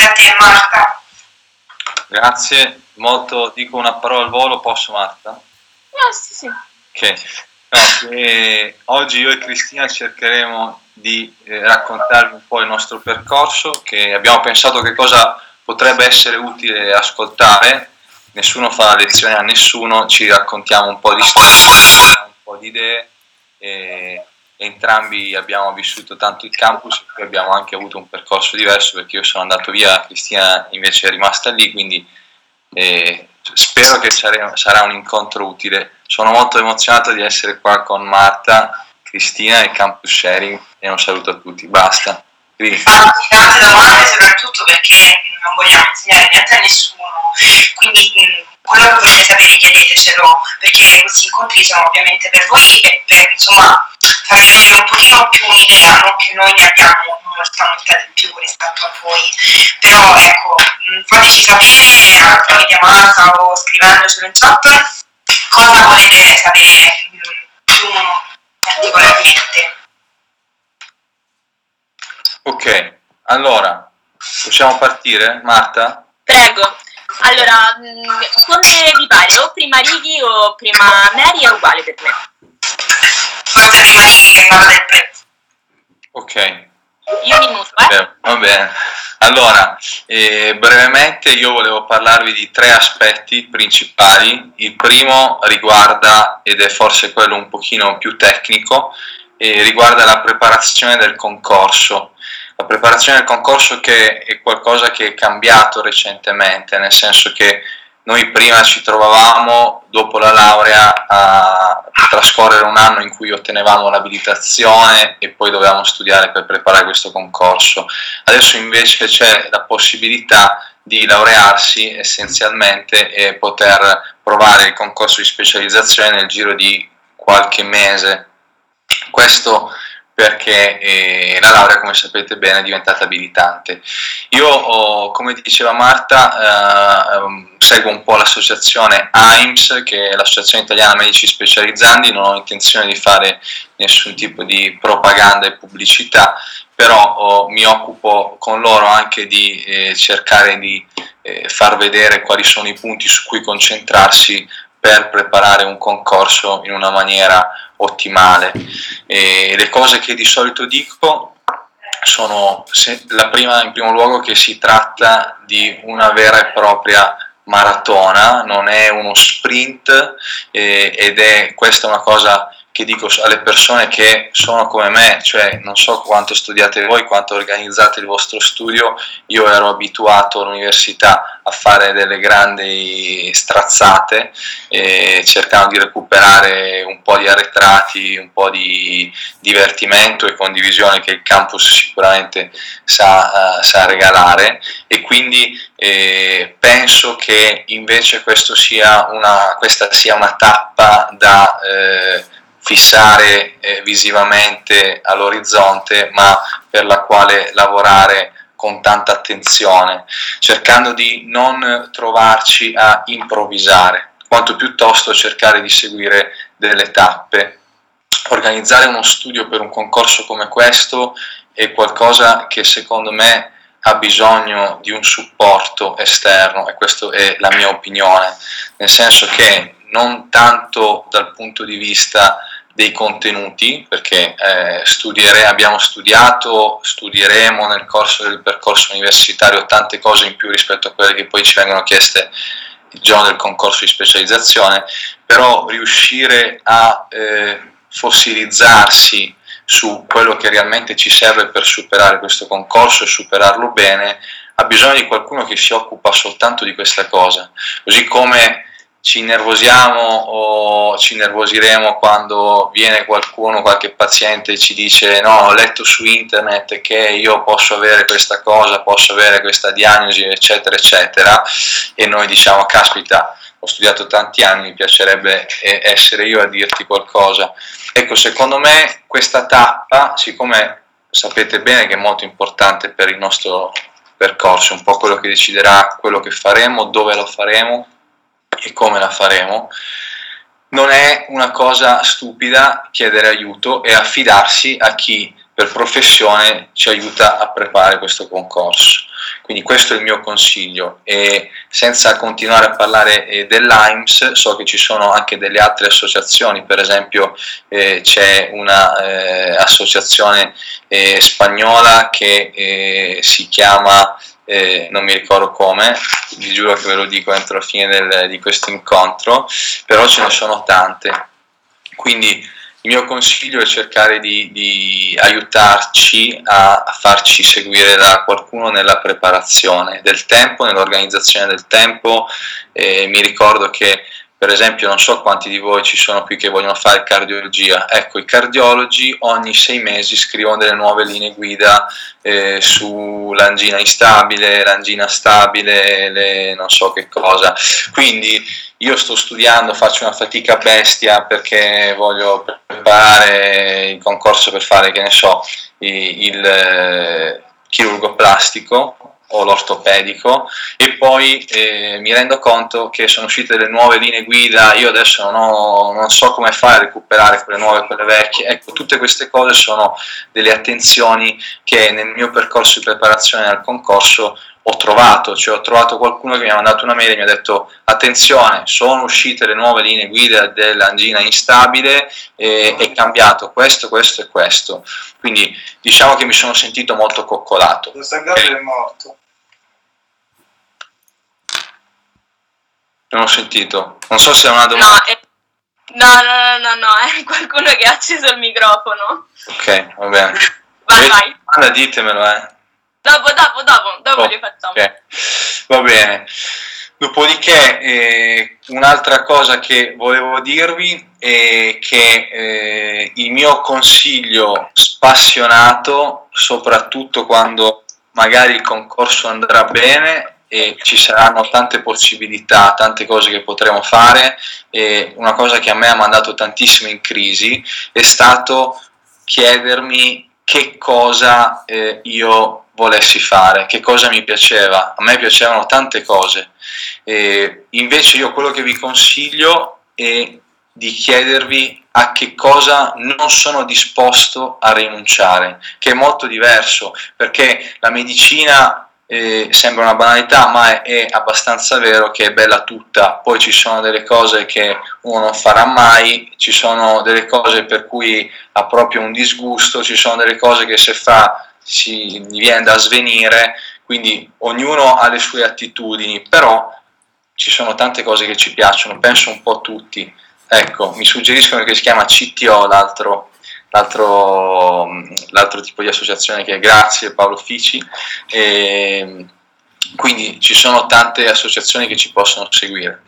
Grazie a te Marta. Grazie, molto, dico una parola al volo, posso Marta? No, sì, sì. Ok, no, eh, oggi io e Cristina cercheremo di eh, raccontarvi un po' il nostro percorso, che abbiamo pensato che cosa potrebbe essere utile ascoltare, nessuno fa la lezione a nessuno, ci raccontiamo un po' di storia, un po' di idee. E entrambi abbiamo vissuto tanto il campus e abbiamo anche avuto un percorso diverso perché io sono andato via, Cristina invece è rimasta lì, quindi eh, spero che sarà un incontro utile. Sono molto emozionato di essere qua con Marta, Cristina e Campus Sharing e un saluto a tutti, basta. Quindi. tante domande soprattutto perché non vogliamo insegnare niente a nessuno, quindi quello che volete sapere chiedetecelo perché questi incontri sono ovviamente per voi e per insomma farvi avere un pochino più un'idea, non che noi ne abbiamo molta molta di più rispetto a voi, però ecco, fateci sapere tramite Marta o scrivendocelo in chat cosa volete sapere più particolarmente. Ok, allora possiamo partire, Marta? Prego. Allora, come vi pare? O prima Righi o prima Mary è uguale per me forse prima di che parla del prezzo. Ok. Io mi muto, eh? Va bene. Allora, eh, brevemente io volevo parlarvi di tre aspetti principali. Il primo riguarda, ed è forse quello un pochino più tecnico, eh, riguarda la preparazione del concorso. La preparazione del concorso che è qualcosa che è cambiato recentemente, nel senso che noi prima ci trovavamo dopo la laurea a trascorrere un anno in cui ottenevamo l'abilitazione e poi dovevamo studiare per preparare questo concorso. Adesso invece c'è la possibilità di laurearsi essenzialmente e poter provare il concorso di specializzazione nel giro di qualche mese. Questo perché eh, la laurea, come sapete bene, è diventata abilitante. Io, ho, come diceva Marta, eh, seguo un po' l'associazione AIMS, che è l'Associazione Italiana Medici Specializzanti, non ho intenzione di fare nessun tipo di propaganda e pubblicità, però oh, mi occupo con loro anche di eh, cercare di eh, far vedere quali sono i punti su cui concentrarsi per preparare un concorso in una maniera ottimale. E le cose che di solito dico sono la prima, in primo luogo che si tratta di una vera e propria maratona, non è uno sprint eh, ed è questa una cosa che dico alle persone che sono come me, cioè non so quanto studiate voi, quanto organizzate il vostro studio, io ero abituato all'università a fare delle grandi strazzate, eh, cercando di recuperare un po' di arretrati, un po' di divertimento e condivisione che il campus sicuramente sa, uh, sa regalare. E quindi eh, penso che invece sia una, questa sia una tappa da... Eh, fissare eh, visivamente all'orizzonte, ma per la quale lavorare con tanta attenzione, cercando di non trovarci a improvvisare, quanto piuttosto cercare di seguire delle tappe. Organizzare uno studio per un concorso come questo è qualcosa che secondo me ha bisogno di un supporto esterno e questa è la mia opinione, nel senso che non tanto dal punto di vista dei contenuti, perché eh, studiere, abbiamo studiato, studieremo nel corso del percorso universitario tante cose in più rispetto a quelle che poi ci vengono chieste il giorno del concorso di specializzazione, però riuscire a eh, fossilizzarsi su quello che realmente ci serve per superare questo concorso e superarlo bene, ha bisogno di qualcuno che si occupa soltanto di questa cosa, così come ci nervosiamo o ci nervosiremo quando viene qualcuno, qualche paziente e ci dice no, ho letto su internet che io posso avere questa cosa, posso avere questa diagnosi, eccetera, eccetera, e noi diciamo caspita, ho studiato tanti anni, mi piacerebbe eh, essere io a dirti qualcosa. Ecco, secondo me questa tappa, siccome sapete bene che è molto importante per il nostro percorso, un po' quello che deciderà quello che faremo, dove lo faremo, e come la faremo, non è una cosa stupida chiedere aiuto e affidarsi a chi per professione ci aiuta a preparare questo concorso. Quindi questo è il mio consiglio e senza continuare a parlare eh, dell'AIMS, so che ci sono anche delle altre associazioni, per esempio eh, c'è un'associazione eh, eh, spagnola che eh, si chiama eh, non mi ricordo come, vi giuro che ve lo dico entro la fine del, di questo incontro, però ce ne sono tante. Quindi il mio consiglio è cercare di, di aiutarci a, a, farci seguire da qualcuno nella preparazione del tempo, nell'organizzazione del tempo. Eh, mi ricordo che per esempio non so quanti di voi ci sono qui che vogliono fare cardiologia, ecco i cardiologi ogni sei mesi scrivono delle nuove linee guida eh, sull'angina instabile, l'angina stabile, le, non so che cosa, quindi io sto studiando, faccio una fatica bestia perché voglio preparare il concorso per fare, che ne so, il, il eh, chirurgo plastico o l'ortopedico e poi eh, mi rendo conto che sono uscite delle nuove linee guida, io adesso non, ho, non, so come fare a recuperare quelle nuove e quelle vecchie, ecco tutte queste cose sono delle attenzioni che nel mio percorso di preparazione al concorso ho trovato, cioè ho trovato qualcuno che mi ha mandato una mail e mi ha detto attenzione, sono uscite le nuove linee guida dell'angina instabile e è cambiato questo, questo e questo. Quindi diciamo che mi sono sentito molto coccolato. Lo sangato è morto. Non ho sentito. Non so se è una domanda. No, è... no, no, no, no, è qualcuno che ha acceso il microfono. Ok, va bene. Vai, vai. Domanda, ditemelo, eh. Dopo, dopo, dopo, dopo oh, li facciamo. Okay. Va bene. Dopodiché, eh, un'altra cosa che volevo dirvi è che eh, il mio consiglio spassionato, soprattutto quando magari il concorso andrà bene, e ci saranno tante possibilità, tante cose che potremo fare e una cosa che a me ha mandato tantissimo in crisi è stato chiedermi che cosa eh, io volessi fare, che cosa mi piaceva. A me piacevano tante cose. E invece io quello che vi consiglio è di chiedervi a che cosa non sono disposto a rinunciare, che è molto diverso, perché la medicina eh, sembra una banalità, ma è, è, abbastanza vero che è bella tutta. Poi ci sono delle cose che uno non farà mai, ci sono delle cose per cui ha proprio un disgusto, ci sono delle cose che se fa si viene da svenire, quindi ognuno ha le sue attitudini, però ci sono tante cose che ci piacciono, penso un po' tutti. Ecco, mi suggeriscono che si chiama CTO l'altro l'altro, l'altro tipo di associazione che è Grazie Paolo Fici. E quindi ci sono tante associazioni che ci possono seguire.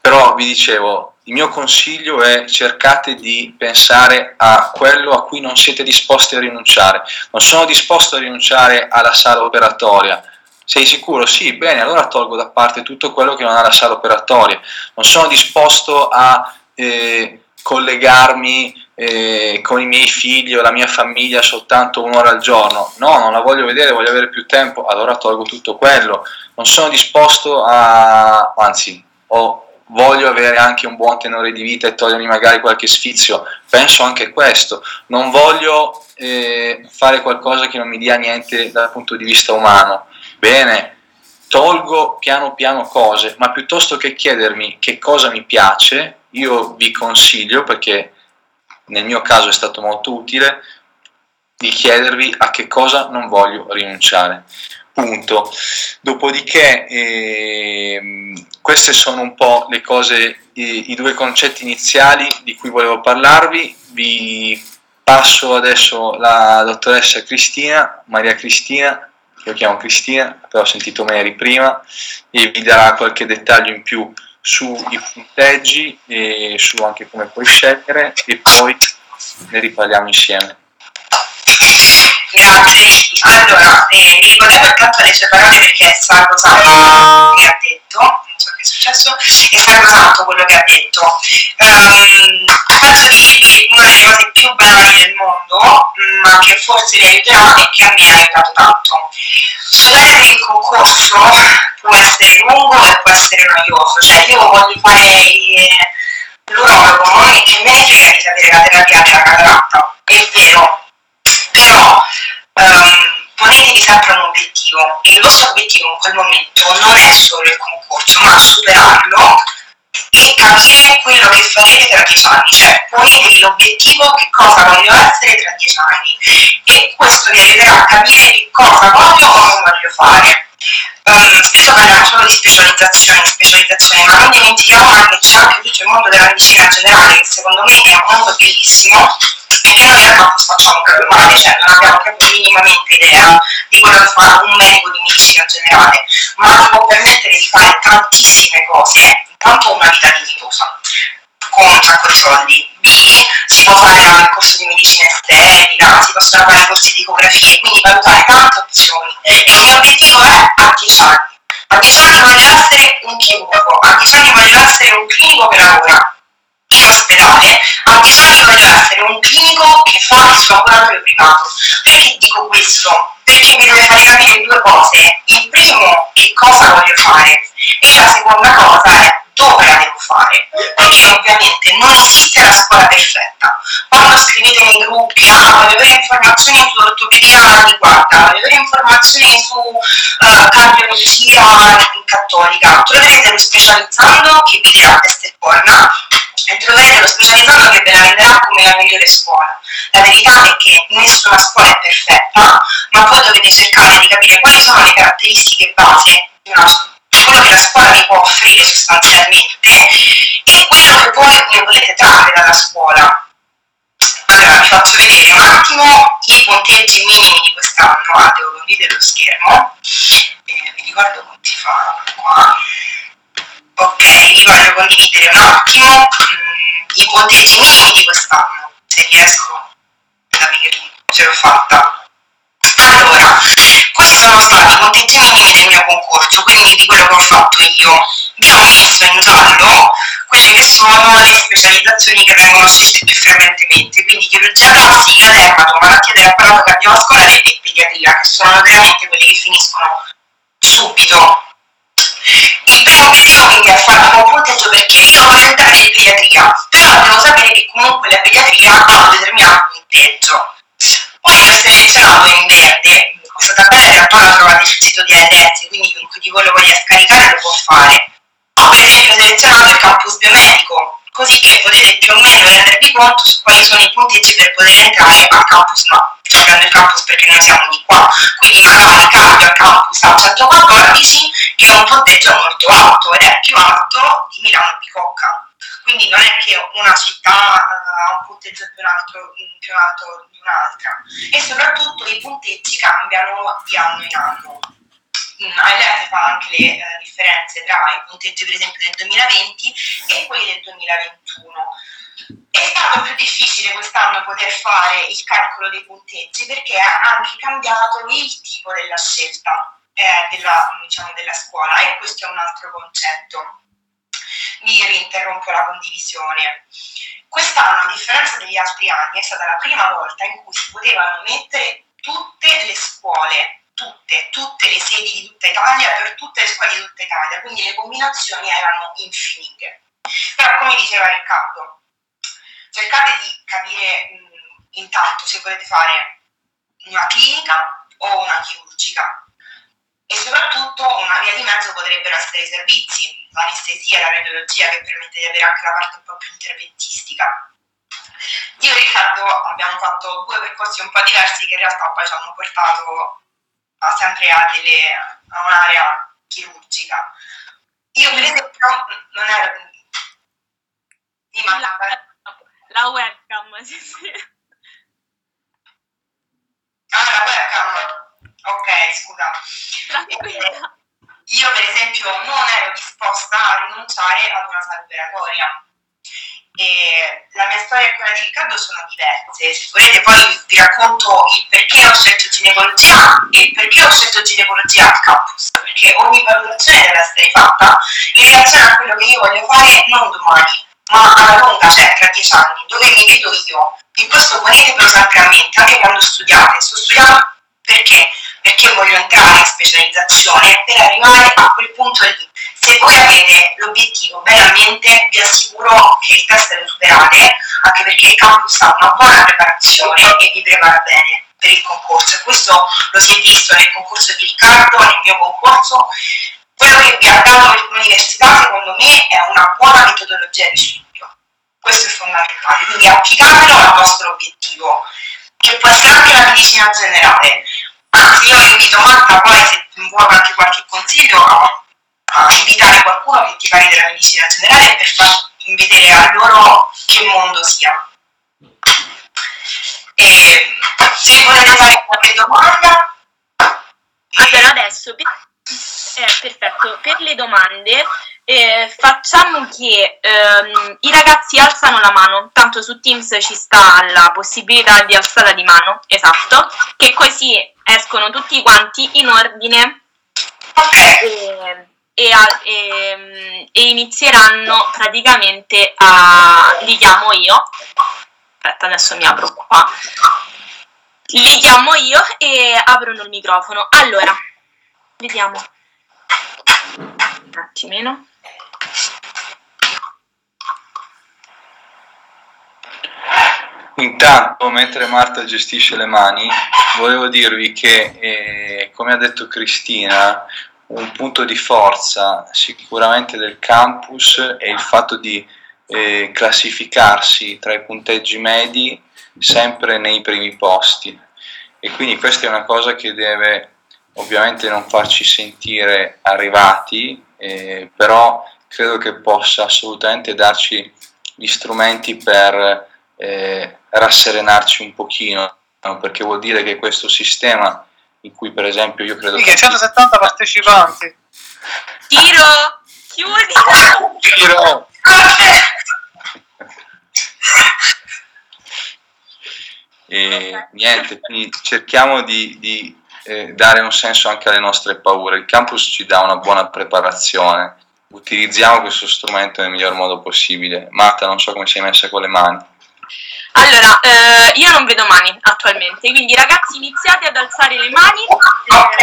Però vi dicevo, il mio consiglio è cercate di pensare a quello a cui non siete disposti a rinunciare. Non sono disposto a rinunciare alla sala operatoria. Sei sicuro? Sì, bene, allora tolgo da parte tutto quello che non ha la sala operatoria. Non sono disposto a eh, collegarmi eh, con i miei figli o la mia famiglia soltanto un'ora al giorno. No, non la voglio vedere, voglio avere più tempo, allora tolgo tutto quello. Non sono disposto a, anzi, ho, voglio avere anche un buon tenore di vita e togliermi magari qualche sfizio. Penso anche a questo. Non voglio eh, fare qualcosa che non mi dia niente dal punto di vista umano. Bene, tolgo piano piano cose, ma piuttosto che chiedermi che cosa mi piace, io vi consiglio, perché nel mio caso è stato molto utile, di chiedervi a che cosa non voglio rinunciare. Punto. Dopodiché, eh, queste sono un po' le cose, i, i due concetti iniziali di cui volevo parlarvi. Vi passo adesso la dottoressa Cristina, Maria Cristina, io chiamo Cristina, però ho sentito Mary prima, e vi darà qualche dettaglio in più sui punteggi e su anche come puoi scegliere e poi ne riparliamo insieme. Grazie, allora eh, mi ricollego intanto alle sue parole perché è sacrosanto quello che ha detto, non so che è successo, è sacrosanto quello che ha detto. Um, penso che una delle cose più banali del mondo, ma che forse vi aiuterà e che a me ha aiutato tanto. Studiare il concorso può essere lungo e può essere noioso, cioè io voglio fare l'urologo e che me ne frega di sapere la terapia della cataratta, è vero, però um, ponete sempre un obiettivo. E il vostro obiettivo in quel momento non è solo il concorso, ma superarlo e capire quello che farete tra dieci anni, cioè ponete l'obiettivo che cosa voglio essere tra dieci anni e questo vi aiuterà a capire che cosa voglio o non voglio fare. Um, spesso parliamo solo di specializzazione, specializzazione, ma non dimentichiamo mai che c'è anche tutto il mondo della medicina generale, che secondo me è un mondo bellissimo e che noi a campus facciamo proprio male, cioè non abbiamo proprio minimamente idea di quello che fa un medico di medicina generale, ma ti può permettere di fare tantissime cose, intanto una vita dignitosa, con un sacco di soldi. B, si può fare il corso di medicina estetica, si possono fare corsi di ecografie, quindi valutare tante opzioni. E il mio obiettivo è a 10 anni. A 10 anni voglio essere un chirurgo, a 10 anni voglio essere un clinico che lavora in ospedale, a 10 anni voglio essere un clinico che fa il suo laboratorio privato. Perché dico questo? Perché mi deve fare capire due cose. Il primo, che cosa voglio fare, e la seconda cosa è dove la devo fare, perché ovviamente non esiste la scuola perfetta. Quando scrivete nei gruppi, ah, voglio avere informazioni sull'ortopedia riguarda, voglio avere informazioni su uh, cardiologia cattolica, troverete lo specializzando che vi dirà questa è buona e troverete lo specializzando che ve la renderà come la migliore scuola. La verità è che nessuna scuola è perfetta, ma voi dovete cercare di capire quali sono le caratteristiche base di una scuola quello che la scuola vi può offrire sostanzialmente e quello che voi ne volete trarre dalla scuola. Allora vi faccio vedere un attimo i punteggi minimi di quest'anno, ah, devo condividere lo schermo, eh, vi ricordo quanti fa qua. Ok, vi voglio condividere un attimo mh, i punteggi minimi di quest'anno, se riesco ad averli, ce l'ho fatta. Allora, questi sono punteggi minimi del mio concorso, quindi di quello che ho fatto io. Vi ho messo in giallo quelle che sono le specializzazioni che vengono scelte più frequentemente, quindi chirurgia plastica, dermato, malattie dell'apparato cardiovascolare e pediatria, che sono notoriamente quelli che finiscono subito. Il primo obiettivo quindi è fare un punteggio perché io voglio entrare in pediatria, però devo sapere che comunque la pediatria ha un determinato punteggio poi ho selezionato in verde, questa tabella in realtà la trovate sul sito di ADS, quindi chiunque di voi lo voglia scaricare lo può fare. Ho per esempio selezionato il campus biomedico, così che potete più o meno rendervi conto su quali sono i punteggi per poter entrare al campus no. Sto prendendo il campus perché noi siamo di qua, quindi magari cambio al campus a 114 che è un punteggio molto alto ed è più alto di Milano Bicocca quindi non è che una città uh, ha un punteggio più alto, più alto un'altra e soprattutto i punteggi cambiano di anno in anno. Mm, ALF fa anche le uh, differenze tra i punteggi per esempio del 2020 e quelli del 2021. È stato più difficile quest'anno poter fare il calcolo dei punteggi perché ha anche cambiato il tipo della scelta eh, della, diciamo, della scuola e questo è un altro concetto mi rinterrompo la condivisione. Quest'anno, a differenza degli altri anni, è stata la prima volta in cui si potevano mettere tutte le scuole, tutte, tutte le sedi di tutta Italia per tutte le scuole di tutta Italia, quindi le combinazioni erano infinite. Però, come diceva Riccardo, cercate di capire mh, intanto se volete fare una clinica o una chirurgica e soprattutto una via di mezzo potrebbero essere i servizi, l'anestesia, la radiologia che permette di avere anche la parte un po' più interventistica. Io e Riccardo abbiamo fatto due percorsi un po' diversi che in realtà poi ci hanno portato a sempre a, delle, a un'area chirurgica. Io per esempio non ero... Ma... la, la webcam, sì, sì. Ah, la webcam. Ok, scusa. Tranquilla. Io per esempio non ero disposta a rinunciare ad una salute operatoria. E la mia storia e quella di Riccardo sono diverse. Se volete poi vi racconto il perché ho scelto ginecologia e perché ho scelto ginecologia al campus. Perché ogni valutazione deve essere fatta in relazione a quello che io voglio fare non domani, ma alla lunga, cioè tra dieci anni, dove mi vedo io. E questo ponetevelo sempre a mente, anche quando studiate. Sto studiando perché? Perché voglio entrare in specializzazione per arrivare a quel punto lì. Se voi avete l'obiettivo bene a mente, vi assicuro che il test lo superate, anche perché il campus ha una buona preparazione e vi prepara bene. per il concorso questo lo si è visto nel concorso di Riccardo, nel mio concorso. Quello che vi ha dato l'università secondo me è una buona metodologia di studio, questo è fondamentale, quindi applicatelo al vostro obiettivo, che può essere anche la medicina generale. Anzi, io invito Marta poi se vuoi anche qualche consiglio a, a invitare qualcuno che ti parli della medicina generale per far vedere a loro che mondo sia. E se volete fare qualche domanda. Allora adesso, per, eh, perfetto, per le domande eh, facciamo che ehm, i ragazzi alzano la mano, tanto su Teams ci sta la possibilità di alzata di mano, esatto, che così escono tutti quanti in ordine. E, e, e, e inizieranno praticamente a... li chiamo io, aspetta adesso mi apro qua, li chiamo io e aprono il microfono. Allora, vediamo. Un attimino. Intanto, mentre Marta gestisce le mani, volevo dirvi che, eh, come ha detto Cristina, un punto di forza sicuramente del campus è il fatto di eh, classificarsi tra i punteggi medi sempre nei primi posti. E quindi questa è una cosa che deve ovviamente non farci sentire arrivati, eh, però credo che possa assolutamente darci gli strumenti per eh, rasserenarci un pochino, no? perché vuol dire che questo sistema in cui per esempio io credo... Sì, che 170 partecipanti. Tiro! Chiudi! Tiro! E niente, quindi cerchiamo di, di eh, dare un senso anche alle nostre paure. Il campus ci dà una buona preparazione, utilizziamo questo strumento nel miglior modo possibile. Marta, non so come sei messa con le mani. Allora, eh, io non vedo mani attualmente, quindi ragazzi iniziate ad alzare le mani. Ok,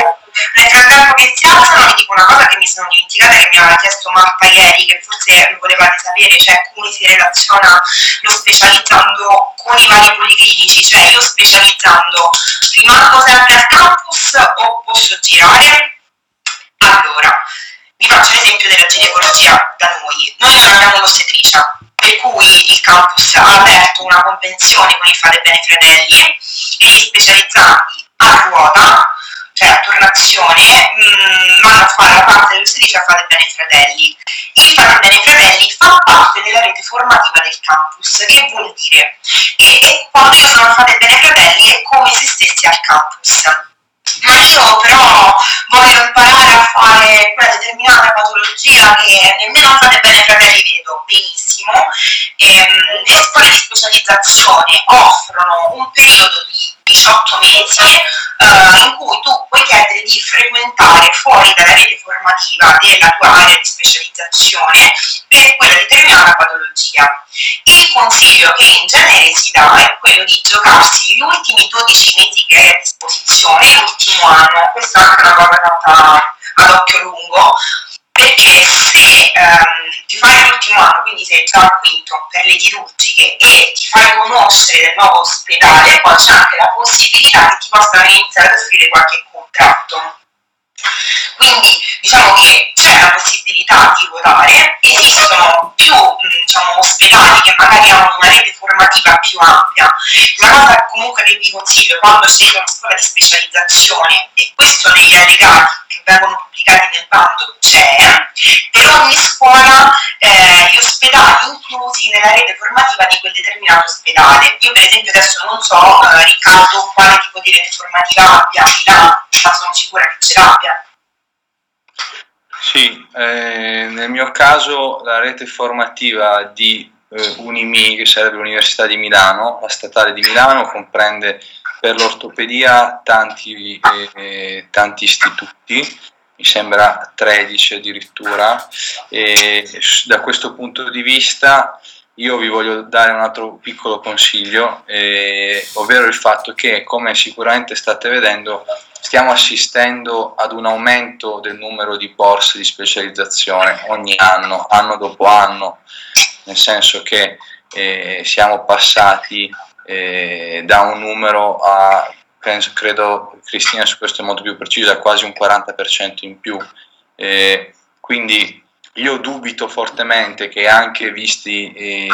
nel frattempo che si alzano vi dico una cosa che mi sono dimenticata che mi aveva chiesto Marta ieri, che forse lo volevate sapere, cioè come si relaziona lo specializzando con i vari policlinici, cioè io specializzando rimango sempre al campus o posso girare? Allora, vi faccio l'esempio della ginecologia da noi. Noi non abbiamo l'ostetricia, per cui il campus ha aperto una convenzione con il Fate Bene Fratelli e gli specializzanti a ruota, cioè a turnazione, mh, vanno a fare la parte dell'ostetricia a Fate Bene Fratelli. Il Fate Bene Fratelli fa parte della rete formativa del campus, che vuol dire? Che quando io sono Fate Bene Fratelli è come se stessi al campus ma io però voglio imparare a fare quella determinata patologia che nemmeno fate bene fratelli vedo benissimo. Ehm, le scuole di specializzazione offrono un periodo di 18 mesi eh, in cui tu puoi chiedere di frequentare fuori dalla rete formativa della tua area di specializzazione per quella determinata patologia. Il consiglio che in genere si dà è quello di giocarsi gli ultimi 12 mesi che hai a disposizione, l'ultimo anno, questa è una cosa data ad occhio lungo, perché se ehm, ti fai l'ultimo anno, quindi sei già al quinto per le chirurgiche e ti fai conoscere del nuovo ospedale, poi c'è anche la possibilità che ti possano iniziare ad offrire qualche contratto. Quindi diciamo che c'è la possibilità di votare, esistono più diciamo, ospedali che magari hanno una rete formativa più ampia. La cosa comunque che vi consiglio quando scegliete una scuola di specializzazione, e questo negli allegati vengono pubblicati nel bando c'è, per ogni scuola eh, gli ospedali inclusi nella rete formativa di quel determinato ospedale. Io per esempio adesso non so, eh, Riccardo, quale tipo di rete formativa abbia a Milano, ma sono sicura che ce l'abbia. Sì, eh, nel mio caso la rete formativa di eh, Unimi, che sarebbe l'Università di Milano, la statale di Milano, comprende per l'ortopedia tanti, eh, tanti istituti, mi sembra 13 addirittura, e da questo punto di vista io vi voglio dare un altro piccolo consiglio, eh, ovvero il fatto che, come sicuramente state vedendo, stiamo assistendo ad un aumento del numero di borse di specializzazione ogni anno, anno dopo anno, nel senso che eh, siamo passati eh, da un numero a penso, credo Cristina su questo è molto più precisa, quasi un 40% in più. Eh, quindi io dubito fortemente che anche visti eh,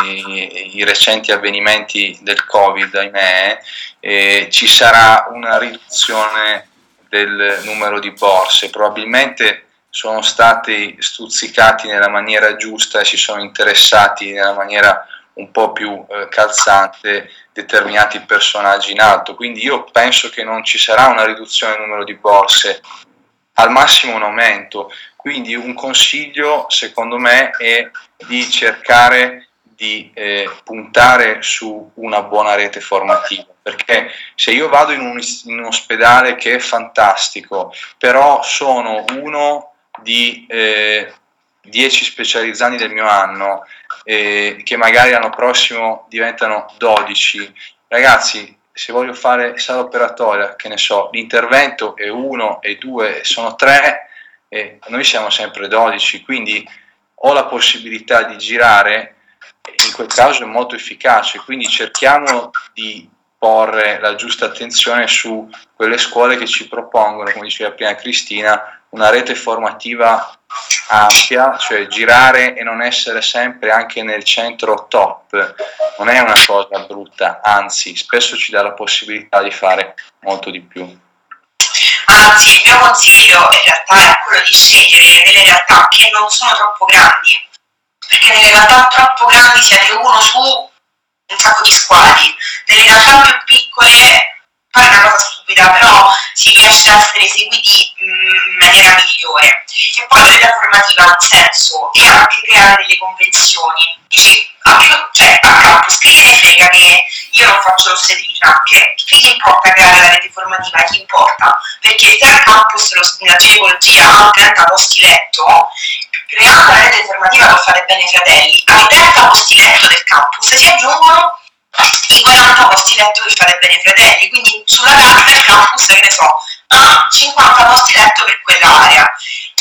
i recenti avvenimenti del Covid, ahimè, eh, ci sarà una riduzione del numero di borse. Probabilmente sono stati stuzzicati nella maniera giusta e si sono interessati nella maniera un po' più eh, calzante determinati personaggi in alto. Quindi io penso che non ci sarà una riduzione del numero di borse, al massimo un aumento. Quindi un consiglio secondo me è di cercare di eh, puntare su una buona rete formativa, perché se io vado in un, in un ospedale che è fantastico, però sono uno di eh, 10 specializzanti del mio anno, eh, che magari l'anno prossimo diventano 12, ragazzi, se voglio fare sala operatoria, che ne so, l'intervento è 1 e 2, sono 3, e noi siamo sempre 12, quindi ho la possibilità di girare, in quel caso è molto efficace, quindi cerchiamo di porre la giusta attenzione su quelle scuole che ci propongono, come diceva prima Cristina, una rete formativa ampia, cioè girare e non essere sempre anche nel centro top, non è una cosa brutta, anzi spesso ci dà la possibilità di fare molto di più. Anzi, il mio consiglio in realtà è quello di scegliere delle realtà che non sono troppo grandi, perché nelle realtà troppo grandi siete uno su un sacco di squadri, nelle realtà più piccole fare una cosa stupida, però si riesce a essere eseguiti migliore. E poi la formativa ha un senso e anche creare delle convenzioni. Dici, a più, cioè, a campus, che ne frega che io non faccio l'ostetrica, che, che gli importa creare la rete formativa, gli importa, perché se al campus la ginecologia ha 30 posti letto, creando la rete formativa lo fate bene fratelli, ai 30 posti letto del campus si aggiungono i 40 posti letto che fate bene fratelli, quindi sulla carta il campus, che ne so, ha 50 posti letto per quell'area.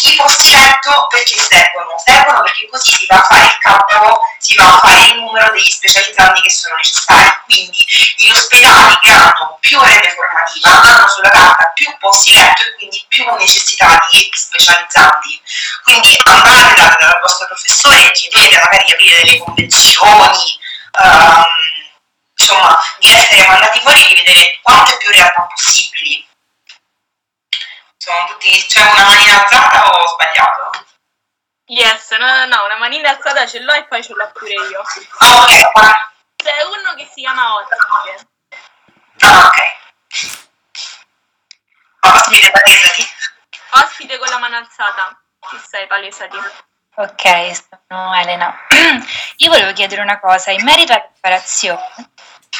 I posti letto perché servono? Servono perché così si va a fare il campo, si va a fare il numero degli specializzanti che sono necessari. Quindi gli ospedali che hanno più rete formativa hanno sulla carta più posti letto e quindi più necessità di specializzanti. Quindi andate dal, dal vostro professore e chiedete magari di aprire delle convenzioni. Um, insomma, di essere mandati fuori e di vedere quante più realtà possibili. Sono tutti, c'è una manina alzata o ho sbagliato? Yes, no, no, una manina alzata ce l'ho e poi ce l'ho pure io. Ah, ok. C'è uno che si chiama Ospite. Ah, ok. Ospite, palesati. Ospite con la mano alzata. Chi sei, palesati? Ok, sono Elena. Io volevo chiedere una cosa, in merito alla preparazione,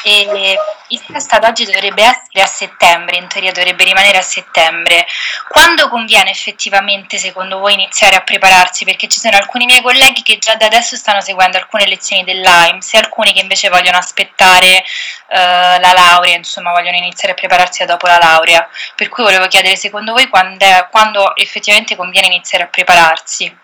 e il test oggi dovrebbe essere a settembre, in teoria dovrebbe rimanere a settembre. Quando conviene effettivamente, secondo voi, iniziare a prepararsi? Perché ci sono alcuni miei colleghi che già da adesso stanno seguendo alcune lezioni dell'AIMS e alcuni che invece vogliono aspettare uh, la laurea, insomma, vogliono iniziare a prepararsi dopo la laurea. Per cui volevo chiedere, secondo voi, quando, è, quando effettivamente conviene iniziare a prepararsi?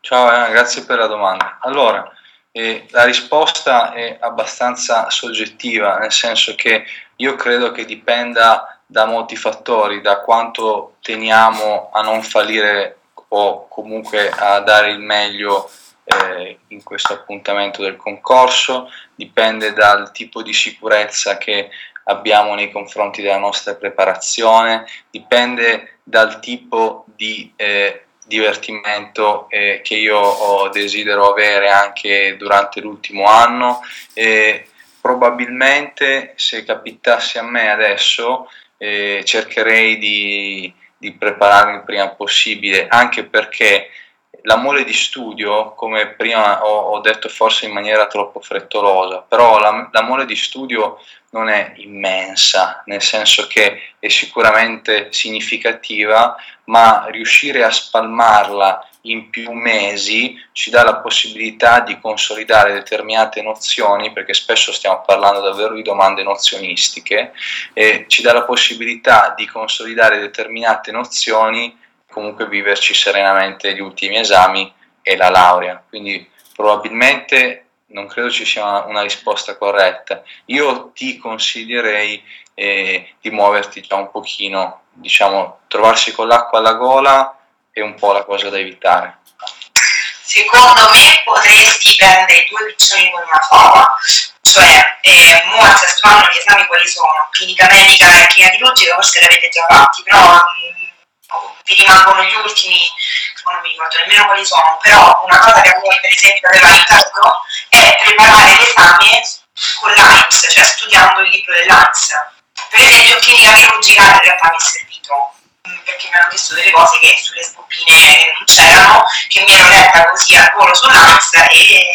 Ciao, eh, grazie per la domanda. Allora, e la risposta è abbastanza soggettiva, nel senso che io credo che dipenda da molti fattori, da quanto teniamo a non fallire o comunque a dare il meglio eh, in questo appuntamento del concorso, dipende dal tipo di sicurezza che abbiamo nei confronti della nostra preparazione, dipende dal tipo di eh, divertimento eh, che io desidero avere anche durante l'ultimo anno. E probabilmente se capitasse a me adesso eh, cercherei di, di prepararmi il prima possibile anche perché l'amore di studio, come prima ho, ho, detto forse in maniera troppo frettolosa, però l'amore di studio non è immensa, nel senso che è sicuramente significativa, ma riuscire a spalmarla in più mesi ci dà la possibilità di consolidare determinate nozioni, perché spesso stiamo parlando davvero di domande nozionistiche, e ci dà la possibilità di consolidare determinate nozioni, comunque viverci serenamente gli ultimi esami e la laurea. Quindi probabilmente non credo ci sia una risposta corretta. Io ti consiglierei eh, di muoverti già un pochino, diciamo, trovarsi con l'acqua alla gola è un po' la cosa da evitare. Secondo me potresti prendere due piccioni con una fava, cioè eh, mo fanno gli esami quali sono, clinica medica e chirurgica forse li avete già fatti, però mh, vi rimangono gli ultimi, non mi ricordo nemmeno quali sono, però una cosa che a voi per esempio aveva aiutato è preparare l'esame con l'AIMS, cioè studiando il libro dell'AIMS. Per esempio clinica chirurgica in realtà mi è servito perché mi hanno chiesto delle cose che sulle scoppine non c'erano, che mi ero letta così al volo sull'ANS e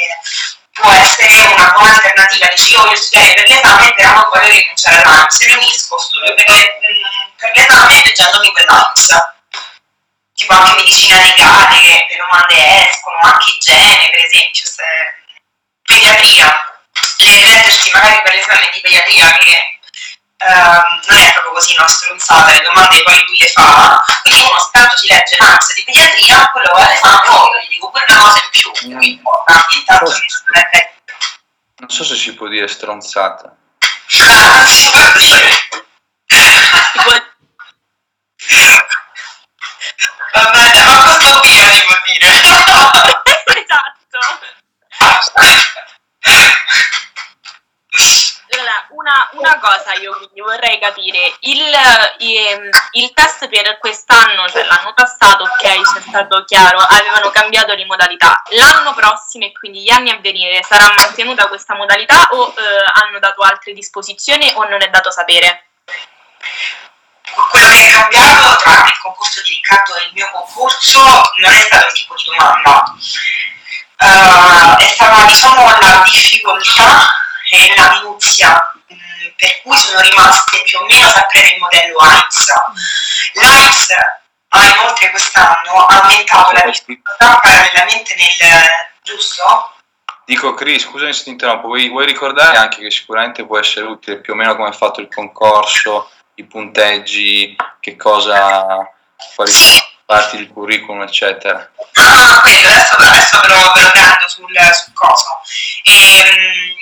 può essere una buona alternativa. Dici io voglio studiare per l'esame, però voglio rinunciare all'ANS. Se unisco, studio per, mm, per l'esame leggendomi quell'ANS. Tipo anche medicina legale, che le domande escono, anche igiene, per esempio, se... pediatria. Le leggersi magari per l'esame di pediatria che Uh, non è proprio così una stronzata, le domande poi lui le fa, quindi uno tanto si legge l'ANS di pediatria, quello è l'esame, poi io gli dico quella cosa in più, che mi importa, intanto mi studia Non so se si può dire stronzata. Bene, ma cosa si può dire? esatto. Allora, una, una, cosa io quindi vorrei capire, il, ehm, il, test per quest'anno, cioè l'anno passato, ok, c'è stato chiaro, avevano cambiato le modalità. L'anno prossimo e quindi gli anni a venire sarà mantenuta questa modalità o eh, hanno dato altre disposizioni o non è dato sapere? Quello che è cambiato tra il concorso di Riccardo e il mio concorso non è stato il tipo di domanda, uh, è stata diciamo la difficoltà e la minuzia mh, per cui sono rimaste più o meno sempre nel modello AIMS. L'AIMS ha inoltre quest'anno aumentato la difficoltà parallelamente nel giusto? Dico Cris, scusami se ti interrompo, vuoi, vuoi, ricordare anche che sicuramente può essere utile più o meno come è fatto il concorso, i punteggi, che cosa, quali sono parti del curriculum, eccetera. Ah, quello, adesso, adesso ve lo, ve lo prendo sul, sul coso. Ehm,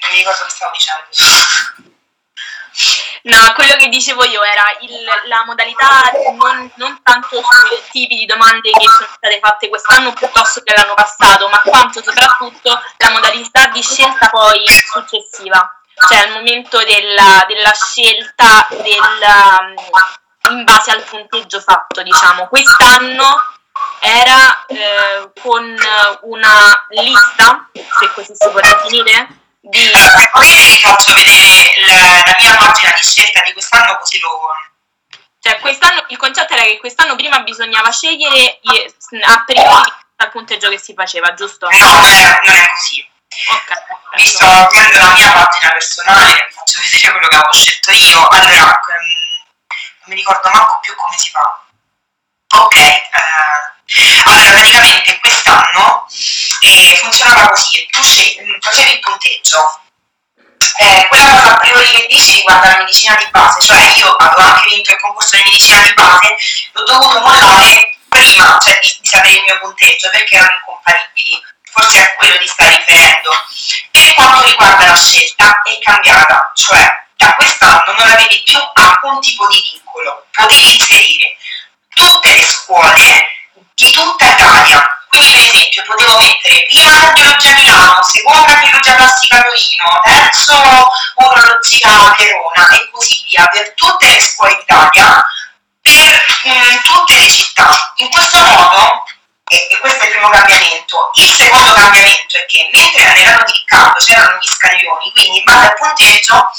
non mi ricordo che stavo dicendo. No, quello che dicevo io era il, la modalità non, non, tanto sui tipi di domande che sono state fatte quest'anno piuttosto che l'anno passato, ma quanto soprattutto la modalità di scelta poi successiva, cioè al momento della, della scelta del, in base al punteggio fatto, diciamo. Quest'anno era eh, con una lista, se così si può definire, di... Poi vi faccio vedere la, la, mia pagina di scelta di quest'anno così lo... Cioè, quest'anno, il concetto era che quest'anno prima bisognava scegliere a priori dal punteggio che si faceva, giusto? No, non è così. Visto, prendo la mia pagina personale, vi faccio vedere quello che avevo scelto io. Allora, non mi ricordo manco più come si fa. Ok, eh, allora praticamente quest'anno eh, funzionava così, tu facevi il punteggio, eh, quella cosa a priori che dici riguarda la medicina di base, cioè io avevo anche vinto il concorso di medicina di base, l'ho dovuto mollare prima cioè, di, di, sapere il mio punteggio perché erano incompatibili, forse è quello di stare riferendo. Per quanto riguarda la scelta è cambiata, cioè da quest'anno non avevi più alcun tipo di vincolo, potevi inserire tutte le scuole di tutta Italia. Quindi per esempio potevo mettere prima cardiologia Milano, seconda cardiologia plastica Torino, terzo urologia Verona e così via per tutte le scuole d'Italia, per mh, mm, tutte le città. In questo modo, e, e, questo è il primo cambiamento, il secondo cambiamento è che mentre nell'anno di Riccardo c'erano gli scaglioni, quindi in base al punteggio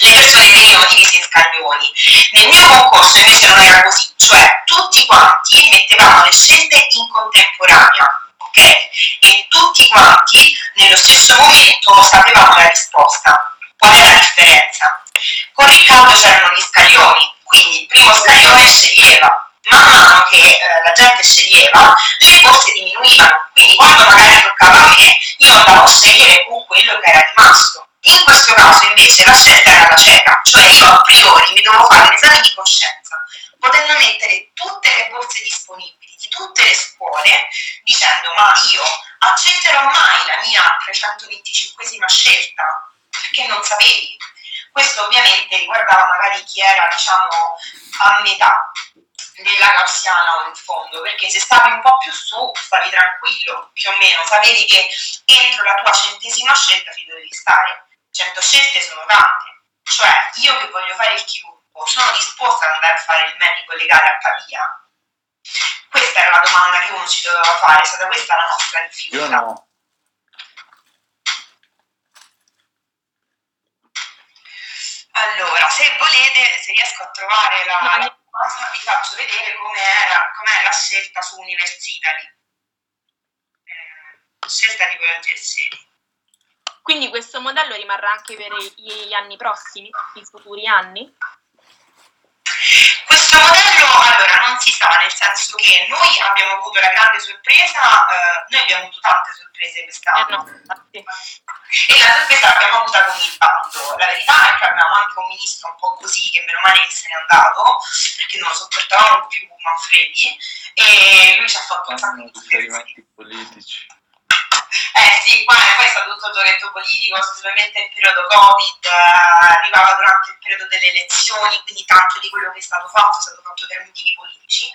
le persone venivano divise in scaglioni. Nel mio concorso invece non era così, cioè tutti quanti mettevamo le scelte in contemporanea, ok? E tutti quanti nello stesso momento sapevamo la risposta. Qual è la differenza? Con Riccardo c'erano gli scaglioni, quindi il primo scaglione sceglieva. Man mano che eh, la gente sceglieva, le borse diminuivano, quindi quando magari toccava a me, io andavo a scegliere con quello che era rimasto. In questo caso invece la scelta era la cieca, cioè io a priori mi dovevo fare un esame di coscienza, potendo mettere tutte le borse disponibili di di tutte le scuole dicendo ma io accetterò mai la mia 325esima scelta? Perché non sapevi. Questo ovviamente riguardava magari chi era diciamo a metà della gaussiana o in fondo, perché se stavi un po' più su stavi tranquillo, più o meno, sapevi che entro la tua centesima scelta ti dovevi stare. Cento scelte sono tante, cioè io che voglio fare il chirurgo sono disposta ad andare a fare il medico legale a Pavia? Questa era la domanda che uno ci doveva fare, è stata questa la nostra difficoltà. Io no. Allora, se volete, se riesco a trovare la, cosa, vi faccio vedere com'è la scelta su Universitari. Eh, scelta di volontieri. Quindi questo modello rimarrà anche per gli anni prossimi, i futuri anni? Questo modello allora non si sa, nel senso che noi abbiamo avuto la grande sorpresa, eh, noi abbiamo avuto tante sorprese Eh quest'anno. no, infatti. E la sorpresa l'abbiamo avuta con il bando. La verità è che avevamo anche un ministro un po' così, che meno male che se n'è andato, perché non lo sopportavamo più Manfredi, e lui ci ha fatto un sacco di riferimenti politici. Eh sì, qua poi è stato tutto il politico, specialmente nel periodo Covid, eh, arrivava durante il periodo delle elezioni, quindi tanto di quello che è stato fatto è stato fatto per motivi politici.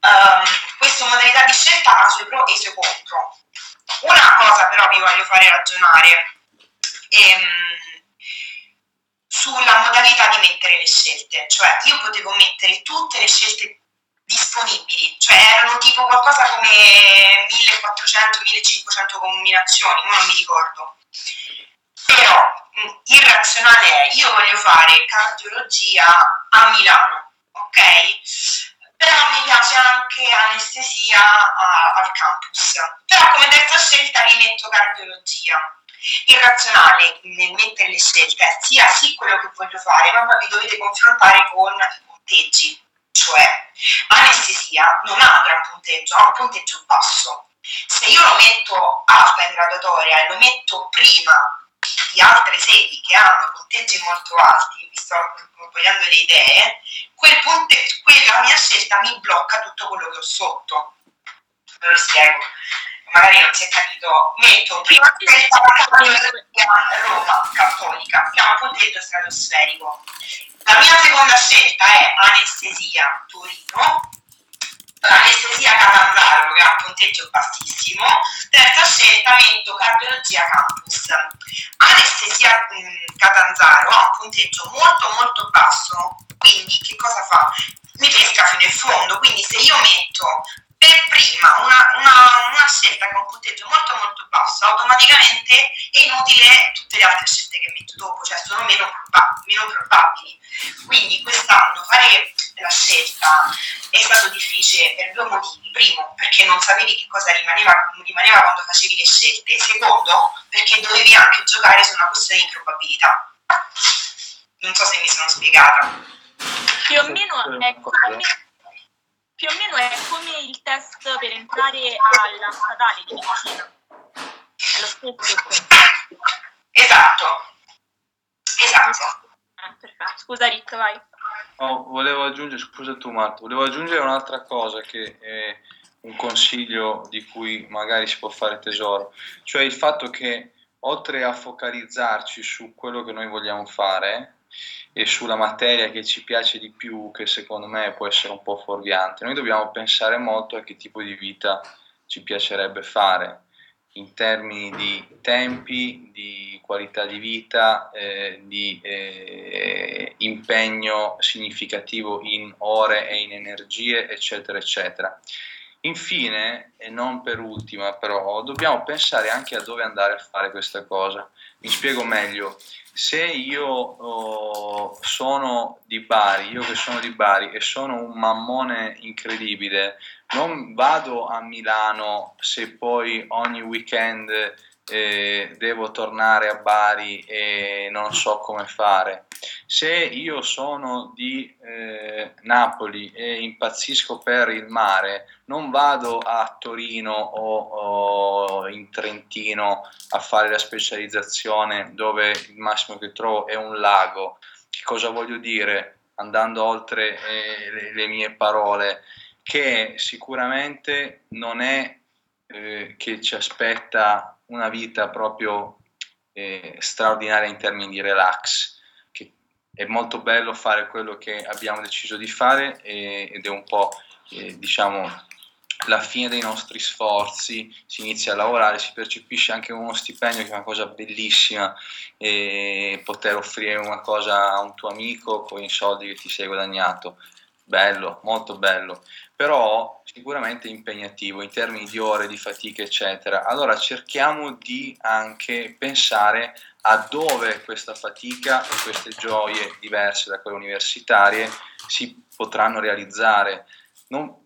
Ehm, questa modalità di scelta ha i suoi pro e i suoi contro. Una cosa però vi voglio fare ragionare ehm, sulla modalità di mettere le scelte, cioè io potevo mettere tutte le scelte disponibili, cioè erano tipo qualcosa come 1400-1500 combinazioni, non mi ricordo. Però mh, il razionale è, io voglio fare cardiologia a Milano, ok? Però mi piace anche anestesia a- al campus. Però come terza scelta mi metto cardiologia. Il razionale nel mettere le scelte sia sì quello che voglio fare, ma vi dovete confrontare con i punteggi. Cioè, anestesia non ha un gran punteggio, ha un punteggio basso. Se io lo metto alta in graduatoria e lo metto prima di altre sedi che hanno punteggi molto alti, vi sto cogliendo le idee, quel punte- quella mia scelta mi blocca tutto quello che ho sotto. Ve lo spiego, magari non si è capito. Metto prima scelta la cardiologia Roma cattolica, che ha un punteggio stratosferico. La mia seconda scelta è anestesia Torino, anestesia Catanzaro che ha un punteggio bassissimo, terza scelta metto cardiologia campus. Anestesia mh, Catanzaro ha un punteggio molto molto basso, quindi che cosa fa? Mi pesca fino in fondo, quindi se io metto per prima una, una- una scelta ha un punteggio molto molto basso, automaticamente è inutile tutte le altre scelte che metto dopo, cioè sono meno, proba- meno probabili. Quindi quest'anno fare la scelta è stato difficile per due motivi. Primo, perché non sapevi che cosa rimaneva, rimaneva quando facevi le scelte. Secondo, perché dovevi anche giocare su una questione di probabilità. Non so se mi sono spiegata. Più o meno è come, più o meno è come il test per entrare alla statale di medicina. È lo stesso. Esatto. Esatto. Eh, perfetto. Scusa Rick, vai. Oh, volevo aggiungere, scusa tu Marco, volevo aggiungere un'altra cosa che è un consiglio di cui magari si può fare tesoro, cioè il fatto che oltre a focalizzarci su quello che noi vogliamo fare e sulla materia che ci piace di più, che secondo me può essere un po' fuorviante, noi dobbiamo pensare molto a che tipo di vita ci piacerebbe fare in termini di tempi, di qualità di vita, eh, di eh, impegno significativo in ore e in energie, eccetera, eccetera. Infine, e non per ultima, però, dobbiamo pensare anche a dove andare a fare questa cosa. Mi spiego meglio. Se io oh, sono di Bari, io che sono di Bari e sono un mammone incredibile, non vado a Milano se poi ogni weekend eh, devo tornare a Bari e non so come fare. Se io sono di eh, Napoli e impazzisco per il mare, non vado a Torino o, o in Trentino a fare la specializzazione dove il massimo che trovo è un lago. Che cosa voglio dire? Andando oltre eh, le, le mie parole, che sicuramente non è eh, che ci aspetta una vita proprio eh, straordinaria in termini di relax, che è molto bello fare quello che abbiamo deciso di fare e, ed è un po' eh, diciamo la fine dei nostri sforzi, si inizia a lavorare, si percepisce anche uno stipendio che è una cosa bellissima e poter offrire una cosa a un tuo amico con i soldi che ti sei guadagnato. Bello, molto bello, però sicuramente impegnativo in termini di ore, di fatica, eccetera. Allora cerchiamo di anche pensare a dove questa fatica e queste gioie diverse da quelle universitarie si potranno realizzare. Non,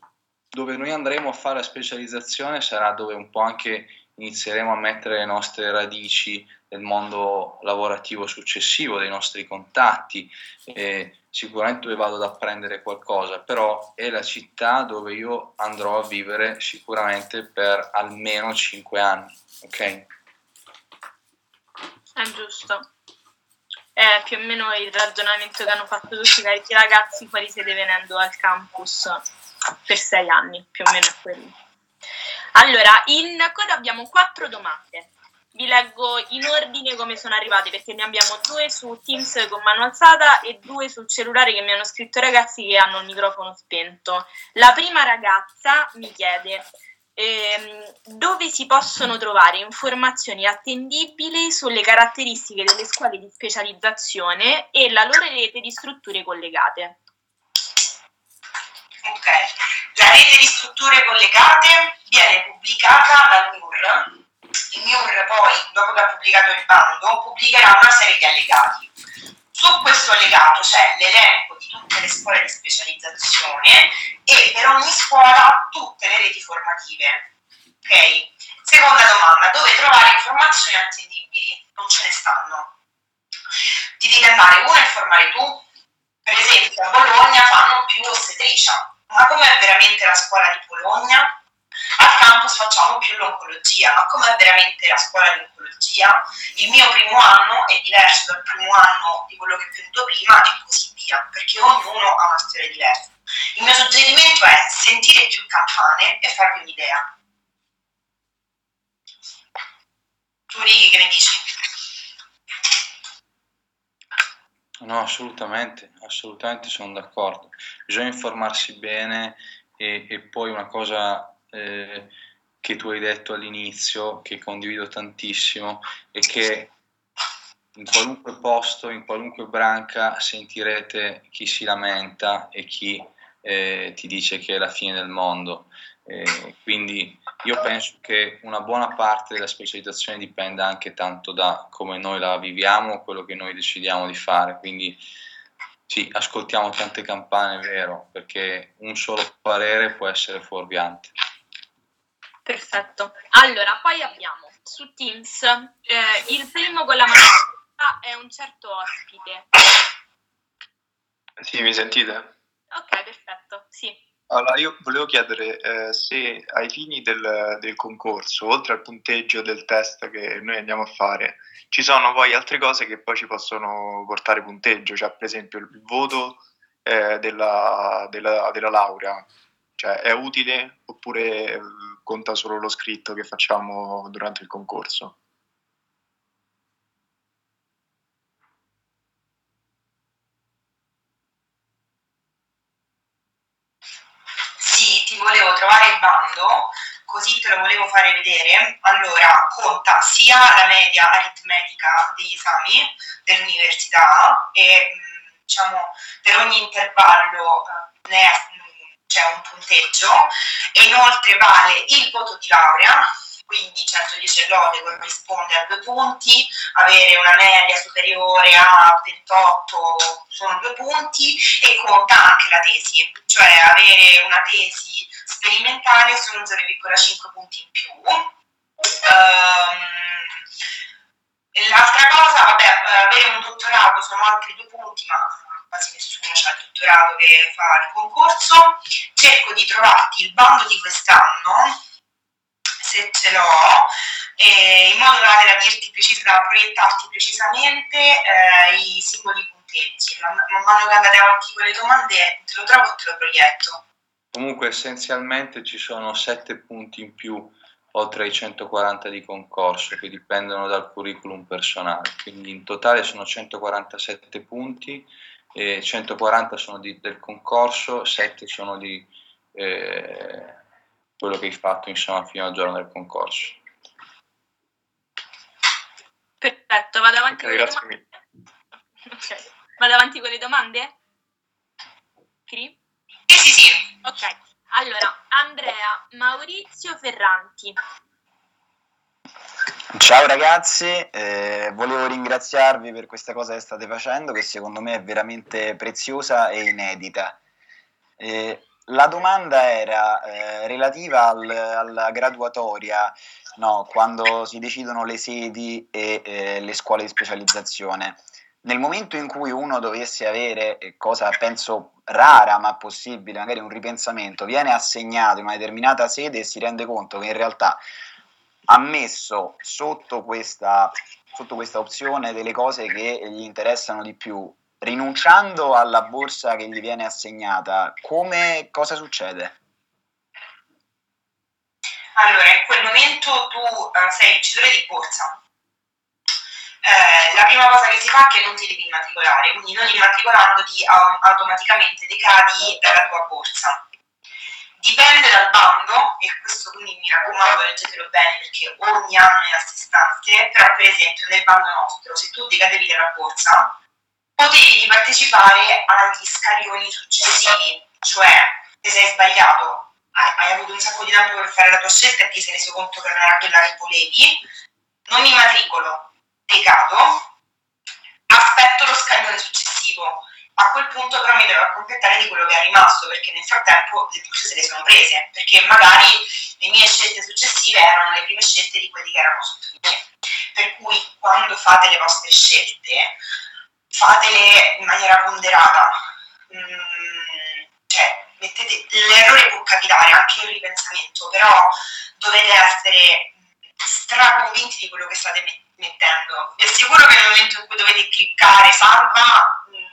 dove noi andremo a fare la specializzazione sarà dove un po' anche inizieremo a mettere le nostre radici nel mondo lavorativo successivo, dei nostri contatti. Eh, sicuramente dove vado ad apprendere qualcosa, però è la città dove io andrò a vivere sicuramente per almeno 5 anni, ok? È giusto. È più o meno il ragionamento che hanno fatto tutti i ragazzi fuori sede venendo al campus per 6 anni, più o meno quello. Allora, in coda abbiamo quattro domande vi leggo in ordine come sono arrivati perché ne abbiamo due su Teams con mano alzata e due sul cellulare che mi hanno scritto ragazzi che hanno il microfono spento. La prima ragazza mi chiede ehm, dove si possono trovare informazioni attendibili sulle caratteristiche delle scuole di specializzazione e la loro rete di strutture collegate. Ok, la rete di strutture collegate viene pubblicata dal MUR il MIUR poi, dopo che ha pubblicato il bando, pubblicherà una serie di allegati. Su questo allegato c'è l'elenco di tutte le scuole di specializzazione e per ogni scuola tutte le reti formative. Ok? Seconda domanda, dove trovare informazioni attendibili? Non ce ne stanno. Ti devi andare uno a informare tu. Per esempio a Bologna fanno più ostetricia. Ma com'è veramente la scuola di Bologna? Al campus facciamo più l'oncologia, ma com'è veramente la scuola di oncologia? Il mio primo anno è diverso dal primo anno di quello che è venuto prima e così via, perché ognuno ha una storia diversa. Il mio suggerimento è sentire più campane e farvi un'idea. Tu Righi che ne dici? No, assolutamente, assolutamente sono d'accordo. Bisogna informarsi bene e, e poi una cosa eh, che tu hai detto all'inizio, che condivido tantissimo, e che in qualunque posto, in qualunque branca sentirete chi si lamenta e chi eh, ti dice che è la fine del mondo. Eh, quindi io penso che una buona parte della specializzazione dipenda anche tanto da come noi la viviamo, quello che noi decidiamo di fare. Quindi sì, ascoltiamo tante campane, è vero, perché un solo parere può essere fuorviante. Perfetto. Allora, poi abbiamo su Teams eh, il primo con la mano è un certo ospite. Sì, mi sentite? Ok, perfetto, sì. Allora, io volevo chiedere eh, se ai fini del, del, concorso, oltre al punteggio del test che noi andiamo a fare, ci sono poi altre cose che poi ci possono portare punteggio, cioè per esempio il voto eh, della, della, della laurea, cioè è utile oppure eh, conta solo lo scritto che facciamo durante il concorso? Sì, ti volevo trovare il bando, così te lo volevo fare vedere. Allora, conta sia la media aritmetica degli esami dell'università e diciamo per ogni intervallo eh, ne c'è un punteggio e inoltre vale il voto di laurea, quindi 110 lode corrisponde a due punti, avere una media superiore a 28 sono due punti e conta anche la tesi, cioè avere una tesi sperimentale sono 0,5 punti in più. Um, l'altra cosa, vabbè, avere un dottorato sono altri due punti, ma quasi nessuno c'ha il dottorato che fa il concorso, cerco di trovarti il bando di quest'anno, se ce l'ho, in modo tale da, dirti precis- da proiettarti precisamente eh, i singoli punteggi. Man mano che andate avanti con le domande te lo trovo e te lo proietto. Comunque essenzialmente ci sono 7 punti in più oltre ai 140 di concorso che dipendono dal curriculum personale, quindi in totale sono 147 punti, e 140 sono di, del concorso, 7 sono di eh, quello che hai fatto insomma, fino al giorno del concorso. Perfetto, vado avanti Ok, con le grazie domande. mille. Ok, Vado avanti con le domande? Cri? Sì, sì, sì. Ok, allora Andrea Maurizio Ferranti. Ciao ragazzi, eh, volevo ringraziarvi per questa cosa che state facendo che secondo me è veramente preziosa e inedita. Eh, la domanda era eh, relativa al- alla graduatoria, no, quando si decidono le sedi e eh, le scuole di specializzazione. Nel momento in cui uno dovesse avere, eh, cosa penso rara ma possibile, magari un ripensamento, viene assegnato in una determinata sede e si rende conto che in realtà ha messo sotto questa, sotto questa opzione delle cose che gli interessano di più, rinunciando alla borsa che gli viene assegnata, come cosa succede? Allora, in quel momento tu eh, sei vincitore di borsa. Eh, la prima cosa che si fa è che non ti devi immatricolare, quindi non immatricolandoti au- automaticamente decadi dalla tua borsa. Dipende dal bando, e questo quindi mi raccomando leggetelo bene perché ogni anno è a sé stante, però per esempio nel bando nostro, se tu decadevi dalla borsa, potevi partecipare agli scaglioni successivi, cioè se sei sbagliato, hai, hai avuto un sacco di tempo per fare la tua scelta e ti sei reso conto che non era quella che volevi, non mi matricolo, decado, aspetto lo scaglione successivo. A quel punto però mi devo accontentare di quello che è rimasto, perché nel frattempo le borse se le sono prese, perché magari le mie scelte successive erano le prime scelte di quelli che erano sotto di me. Per cui quando fate le vostre scelte, fatele in maniera ponderata. Mm, cioè, mettete, l'errore può capitare anche nel ripensamento, però dovete essere straconvinti di quello che state met- mettendo. Vi assicuro che nel momento in cui dovete cliccare salva, mm,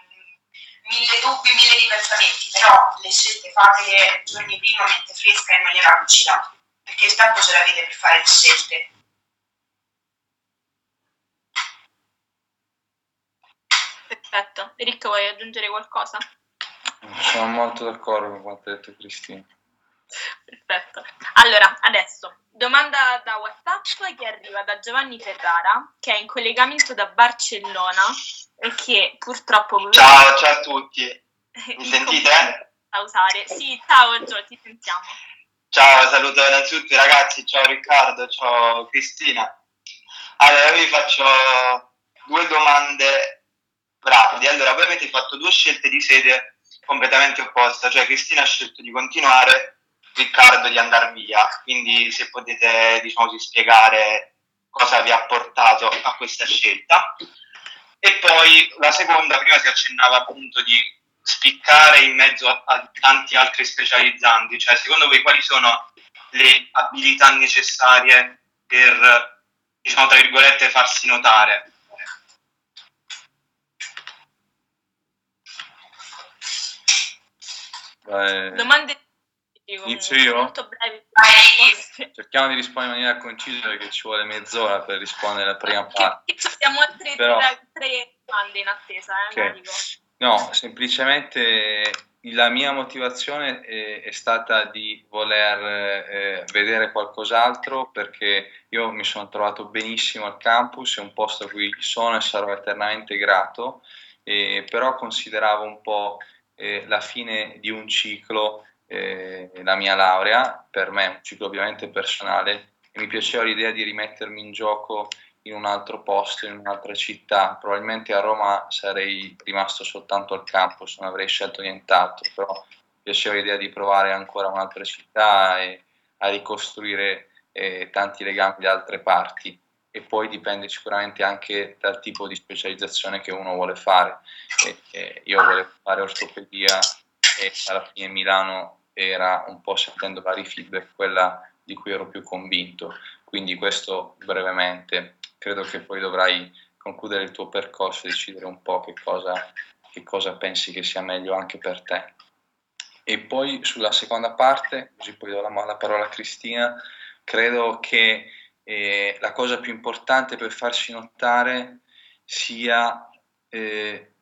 mille dubbi, mille ripensamenti, però le scelte fatele giorni prima, mente fresca, in maniera lucida, perché il tempo ce l'avete per fare le scelte. Perfetto. Ricco, vuoi aggiungere qualcosa? Sono molto d'accordo con quanto ha detto Cristina. Perfetto. Allora, adesso, domanda da WhatsApp che arriva da Giovanni Ferrara, che è in collegamento da Barcellona e che purtroppo... Ciao, ciao a tutti. Mi sentite? sa usare. Sì, ciao Gio, ti sentiamo. Ciao, saluto innanzitutto i ragazzi, ciao Riccardo, ciao Cristina. Allora, io vi faccio due domande rapide. Allora, voi avete fatto due scelte di sede completamente opposte, cioè Cristina ha scelto di continuare, Riccardo di andare via, quindi se potete, diciamo, spiegare cosa vi ha portato a questa scelta. E poi la seconda, prima si accennava appunto di spiccare in mezzo a, a tanti altri specializzanti, cioè secondo voi quali sono le abilità necessarie per, diciamo, tra virgolette, farsi notare? Eh, Domande Inizio io? molto brevi. Cerchiamo di rispondere in maniera concisa perché ci vuole mezz'ora per rispondere alla prima parte. abbiamo altre Però- tre, domande in attesa, eh, Ok. lo dico. No, semplicemente la mia motivazione è, è stata di voler eh, vedere qualcos'altro perché io mi sono trovato benissimo al campus, è un posto a cui sono e sarò eternamente grato, eh, però consideravo un po' eh, la fine di un ciclo, eh, la mia laurea, per me un ciclo ovviamente personale, e mi piaceva l'idea di rimettermi in gioco in un altro posto, in un'altra città. Probabilmente a Roma sarei rimasto soltanto al campus, non avrei scelto nient'altro, però mi piaceva l'idea di provare ancora un'altra città e a ricostruire eh, tanti legami da altre parti. E poi dipende sicuramente anche dal tipo di specializzazione che uno vuole fare. E- e io volevo fare ortopedia e alla fine Milano era un po' sentendo vari feedback quella di cui ero più convinto. Quindi questo brevemente, credo che poi dovrai concludere il tuo percorso e decidere un po' che cosa, che cosa pensi che sia meglio anche per te. E poi sulla seconda parte, così poi do la, la parola a Cristina, credo che eh, la cosa più importante per farsi notare sia eh,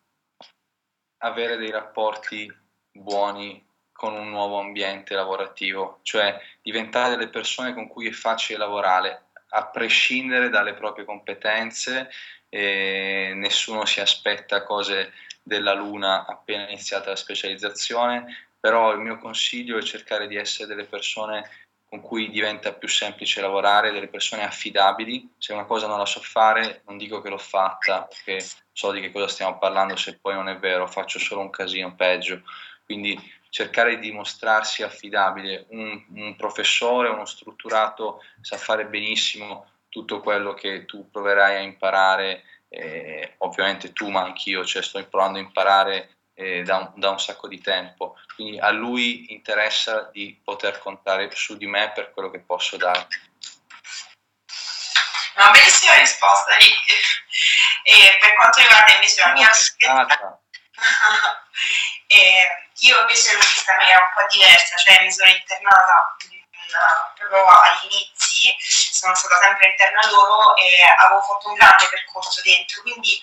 avere dei rapporti buoni con un nuovo ambiente lavorativo, cioè diventare delle persone con cui è facile lavorare, a prescindere dalle proprie competenze, eh, nessuno si aspetta cose della luna appena iniziata la specializzazione, però il mio consiglio è cercare di essere delle persone con cui diventa più semplice lavorare, delle persone affidabili. Se una cosa non la so fare, non dico che l'ho fatta, perché so di che cosa stiamo parlando, se poi non è vero, faccio solo un casino peggio. Quindi cercare di dimostrarsi affidabile. Un, un professore, uno strutturato sa fare benissimo tutto quello che tu proverai a imparare, eh, ovviamente tu, ma anch'io, cioè sto provando a imparare eh, da, un, da, un, sacco di tempo. Quindi a lui interessa di poter contare su di me per quello che posso darti. Una bellissima risposta, E per quanto riguarda invece la mia esperienza, io invece l'ho vista in maniera un po' diversa, cioè mi sono internata proprio agli inizi, sono stata sempre interna loro e avevo fatto un grande percorso dentro, quindi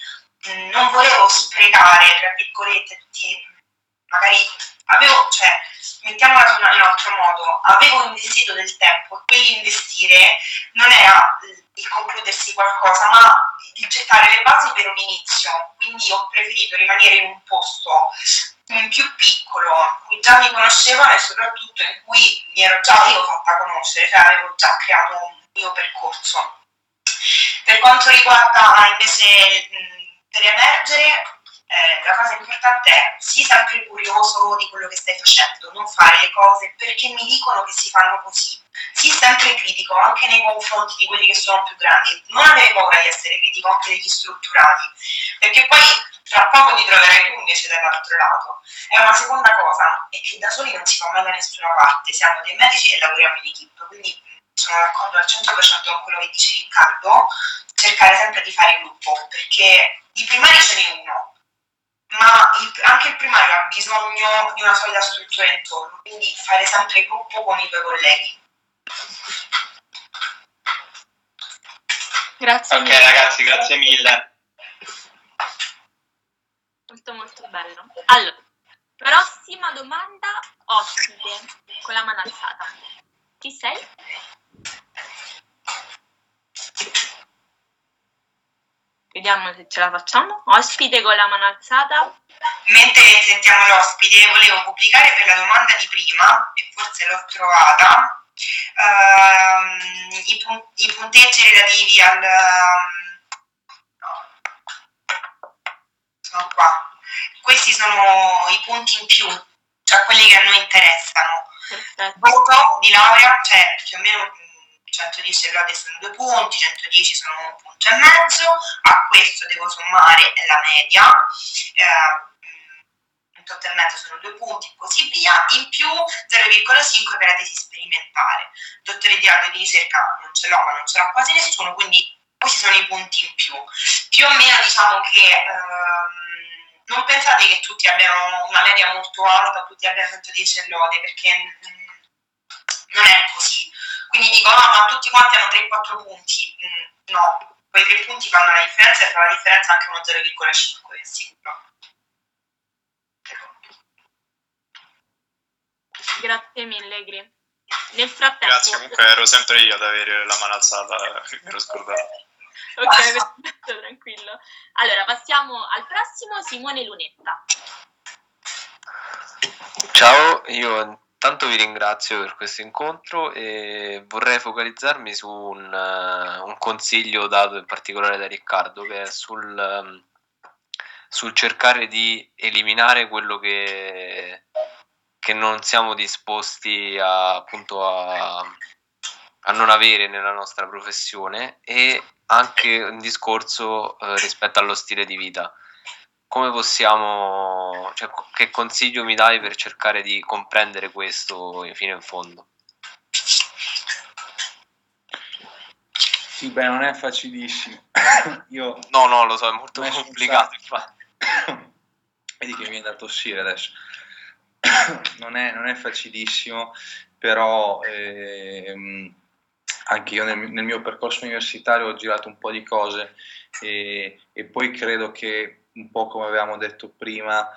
non volevo sprecare, tra virgolette, tutti, magari avevo, cioè, mettiamola in un altro modo, avevo investito del tempo e quell'investire non era il concludersi qualcosa, ma il gettare le basi per un inizio. Quindi ho preferito rimanere in un posto più piccolo, in cui già mi conoscevano e soprattutto in cui mi ero già io fatta conoscere, cioè avevo già creato un mio percorso. Per quanto riguarda invece per emergere eh, la cosa importante è sii sempre curioso di quello che stai facendo, non fare le cose perché mi dicono che si fanno così. Sii sempre critico anche nei confronti di quelli che sono più grandi. Non avere paura di essere critico anche degli strutturati, perché poi tra poco ti troverai tu invece dall'altro lato. E una seconda cosa è che da soli non si fa mai da nessuna parte, siamo dei medici e lavoriamo in equip, quindi sono d'accordo al 100% con quello che dice Riccardo, cercare sempre di fare gruppo, perché di primari ce n'è uno, ma il, anche il primario ha bisogno di una solida struttura intorno, quindi fare sempre gruppo con i tuoi colleghi. Grazie ok mille. ragazzi, grazie mille. Molto molto bello. Allora, prossima domanda, ospite, con la mano alzata. Chi sei? Vediamo se ce la facciamo. Ospite con la mano alzata. Mentre sentiamo l'ospite, volevo pubblicare per la domanda di prima, e forse l'ho trovata, ehm, i, pun- i, punteggi relativi al... No. Sono qua. Questi sono i punti in più, cioè quelli che a noi interessano. Perfetto. Voto di laurea, cioè più o meno 110 lode sono due punti, 110 sono un punto e mezzo, a questo devo sommare la media, eh, 28 e mezzo sono due punti e così via, in più 0,5 per la tesi sperimentale. Dottore di di ricerca non ce l'ho, ma non ce l'ha quasi nessuno, quindi questi sono i punti in più. Più o meno diciamo che ehm, non pensate che tutti abbiano una media molto alta tutti abbiano 110 lode, perché mm, non è così quindi dico, no, ma tutti quanti hanno 3-4 punti. Mm, no, quei 3 punti fanno la differenza e fa la differenza anche uno 0,5, è sicuro. Grazie mille, Gri. Nel frattempo... Grazie, comunque ero sempre io ad avere la mano alzata, mi ero scordato. ok, perfetto, tranquillo. Allora, passiamo al prossimo, Simone Lunetta. Ciao, io Intanto vi ringrazio per questo incontro e vorrei focalizzarmi su un, uh, un consiglio dato in particolare da Riccardo che è sul, um, sul cercare di eliminare quello che, che non siamo disposti a, appunto a, a, non avere nella nostra professione e anche un discorso uh, rispetto allo stile di vita come possiamo, cioè, che consiglio mi dai per cercare di comprendere questo fino in fondo? Sì, beh, non è facilissimo. Io no, no, lo so, è molto complicato. Vedi che mi viene da tossire adesso. non è, non è facilissimo, però ehm, anche io nel, nel, mio percorso universitario ho girato un po' di cose e, e poi credo che un po' come avevamo detto prima,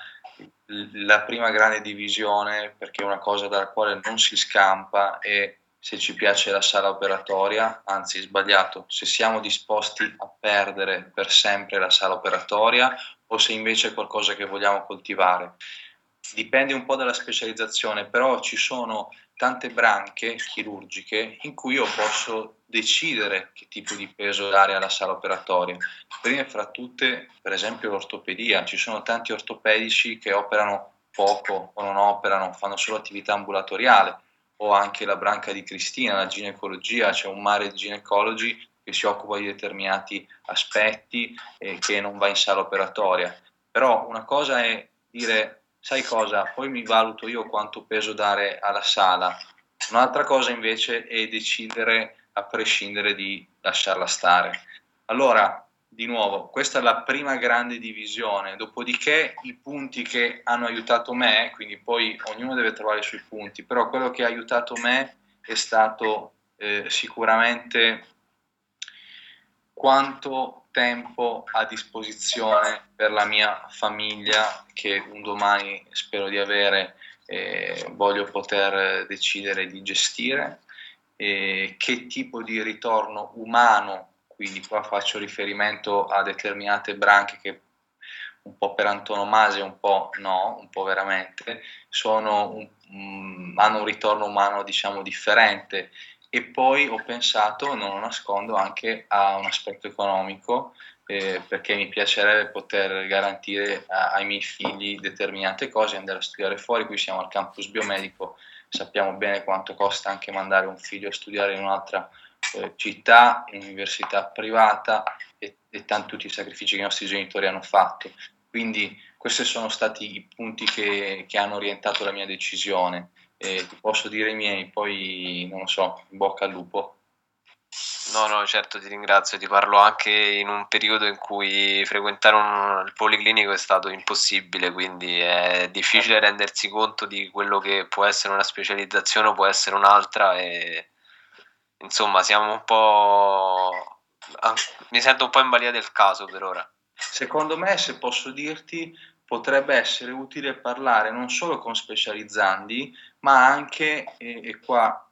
la prima grande divisione, perché è una cosa dalla quale non si scampa, è se ci piace la sala operatoria, anzi sbagliato, se siamo disposti a perdere per sempre la sala operatoria o se invece è qualcosa che vogliamo coltivare. Dipende un po' dalla specializzazione, però ci sono tante branche chirurgiche in cui io posso decidere che tipo di peso dare alla sala operatoria. Prima fra tutte, per esempio, l'ortopedia. Ci sono tanti ortopedici che operano poco o non operano, fanno solo attività ambulatoriale, o anche la branca di Cristina, la ginecologia, c'è un mare di ginecologi che si occupa di determinati aspetti e che non va in sala operatoria. Però una cosa è dire sai cosa, poi mi valuto io quanto peso dare alla sala. Un'altra cosa invece è decidere a prescindere di lasciarla stare. Allora, di nuovo, questa è la prima grande divisione, dopodiché i punti che hanno aiutato me, quindi poi ognuno deve trovare i suoi punti, però quello che ha aiutato me è stato eh, sicuramente quanto tempo a disposizione per la mia famiglia che un domani spero di avere e voglio poter decidere di gestire, e che tipo di ritorno umano, quindi qua faccio riferimento a determinate branche che un po' per antonomasia, un po' no, un po' veramente, un, um, hanno un ritorno umano diciamo differente e poi ho pensato, non lo nascondo, anche a un aspetto economico eh, perché mi piacerebbe poter garantire a, ai miei figli determinate cose, andare a studiare fuori, qui siamo al campus biomedico, sappiamo bene quanto costa anche mandare un figlio a studiare in un'altra eh, città, in università privata e, e tanti tutti i sacrifici che i nostri genitori hanno fatto. Quindi questi sono stati i punti che, che hanno orientato la mia decisione e ti posso dire i miei, poi non lo so, in bocca al lupo. No, no, certo, ti ringrazio. Ti parlo anche in un periodo in cui frequentare un, il policlinico è stato impossibile, quindi è difficile rendersi conto di quello che può essere una specializzazione o può essere un'altra e insomma siamo un po'... mi sento un po' in balia del caso per ora. Secondo me, se posso dirti, potrebbe essere utile parlare non solo con specializzandi, ma anche, e, e qua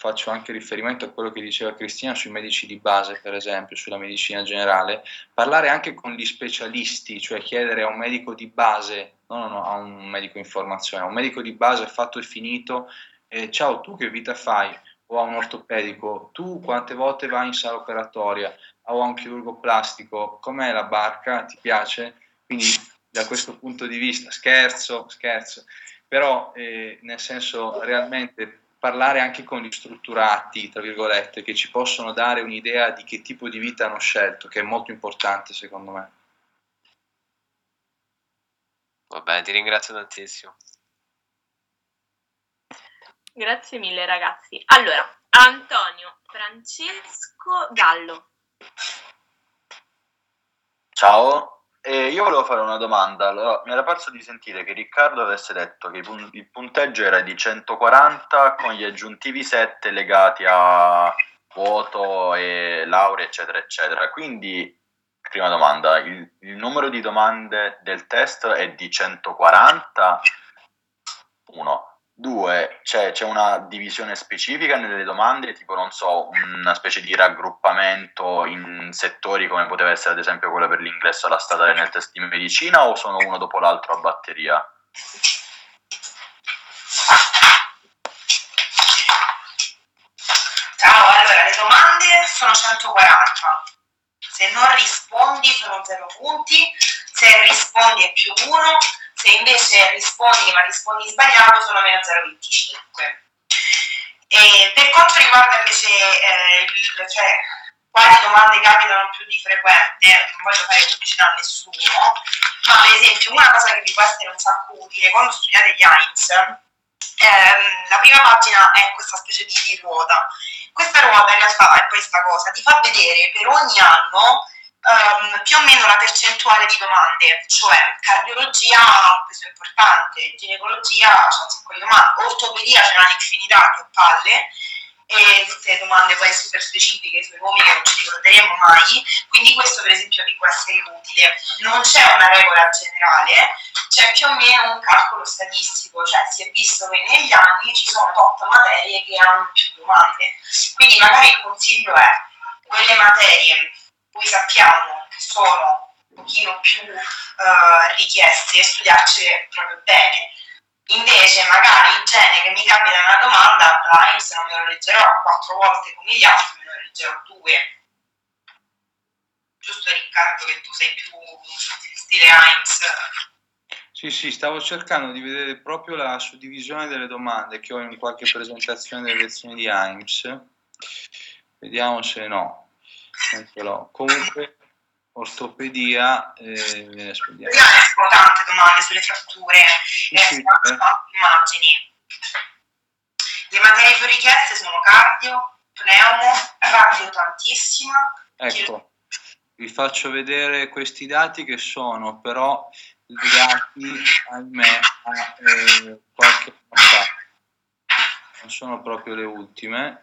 faccio anche riferimento a quello che diceva Cristina sui medici di base, per esempio, sulla medicina generale, parlare anche con gli specialisti, cioè chiedere a un medico di base, no, no, no, a un medico in formazione, a un medico di base fatto e finito, eh, ciao, tu che vita fai? O a un ortopedico, tu quante volte vai in sala operatoria? O a un chirurgo plastico, com'è la barca? Ti piace? Quindi da questo punto di vista, scherzo, scherzo, però eh, nel senso realmente parlare anche con gli strutturati, tra virgolette, che ci possono dare un'idea di che tipo di vita hanno scelto, che è molto importante secondo me. Va bene, ti ringrazio tantissimo. Grazie mille ragazzi. Allora, Antonio Francesco Gallo. Ciao, e io volevo fare una domanda. Allora, mi era parso di sentire che Riccardo avesse detto che il punteggio era di 140 con gli aggiuntivi 7 legati a voto e laurea, eccetera, eccetera. Quindi, prima domanda, il, il numero di domande del test è di 140? Due, c'è, c'è, una divisione specifica nelle domande, tipo non so, una specie di raggruppamento in settori come poteva essere ad esempio quello per l'ingresso alla statale nel test di medicina o sono uno dopo l'altro a batteria? Ciao, allora le domande sono 140. Se non rispondi sono 0 punti, se rispondi è più 1 se invece rispondi ma rispondi sbagliato sono meno 0,25. E per quanto riguarda invece eh, il, cioè, quali domande capitano più di frequente, non voglio fare pubblicità a nessuno, ma per esempio una cosa che vi può essere un sacco utile quando studiate gli AIMS, ehm, la prima pagina è questa specie di, di ruota. Questa ruota in realtà è questa cosa, ti fa vedere per ogni anno ehm, più o meno la percentuale di domande, cioè cardiologia ha un peso importante, ginecologia c'è un sacco di domande, ortopedia c'è una infinità che palle e tutte domande poi super specifiche sui nomi che non ci ricorderemo mai, quindi questo per esempio vi può essere utile. Non c'è una regola generale, c'è più o meno un calcolo statistico, cioè si è visto che negli anni ci sono tot materie che hanno più domande, quindi magari il consiglio è quelle materie cui sappiamo che sono un pochino più eh, richieste, studiarcele proprio bene Invece magari il gene che mi capita una domanda, l'AIMS non me lo leggerò quattro volte come gli altri, me lo leggerò due. Giusto Riccardo che tu sei più stile AIMS? Sì, sì, stavo cercando di vedere proprio la suddivisione delle domande che ho in qualche presentazione delle lezioni di AIMS. Vediamo se no. Ce l'ho. Comunque ortopedia, eh, vediamo. escono tante domande sulle fratture, sì, eh, sì, eh. immagini. Le materie più richieste sono cardio, pneumo, radio tantissima. Ecco, vi faccio vedere questi dati che sono però legati, ahimè, a eh, qualche anno fa. Non sono proprio le ultime.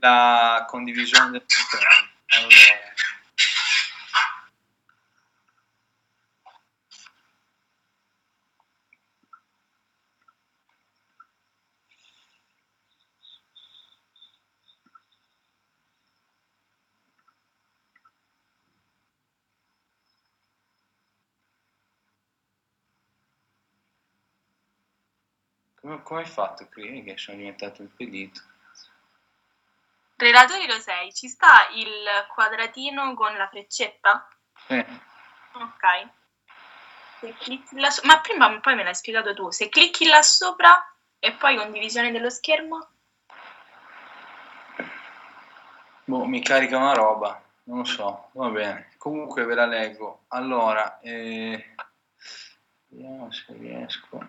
La condivisione del schermo. Allora. Come, hai fatto qui che sono diventato impedito? Relatori lo sei, ci sta il quadratino con la freccetta? Sì. Ok. Se clicchi là so- Ma prima poi me l'hai spiegato tu. Se clicchi là sopra e poi condivisione dello schermo? Boh, mi carica una roba, non lo so, va bene. Comunque ve la leggo. Allora, eh... vediamo se riesco.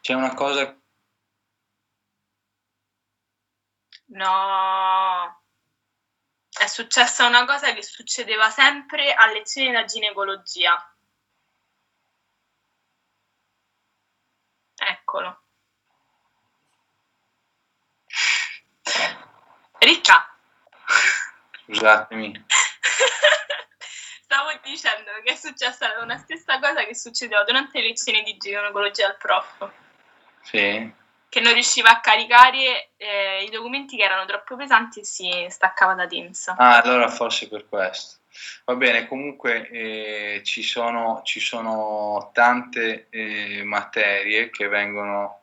C'è una cosa No, è successa una cosa che succedeva sempre a lezioni da ginecologia. Eccolo. Ricca. Scusatemi. Stavo dicendo che è successa una stessa cosa che succedeva durante le lezioni di ginecologia al prof. Sì che non riusciva a caricare eh, i documenti che erano troppo pesanti e si staccava da Teams. Ah, allora forse per questo. Va bene, comunque eh, ci, sono, ci, sono, tante eh, materie che vengono...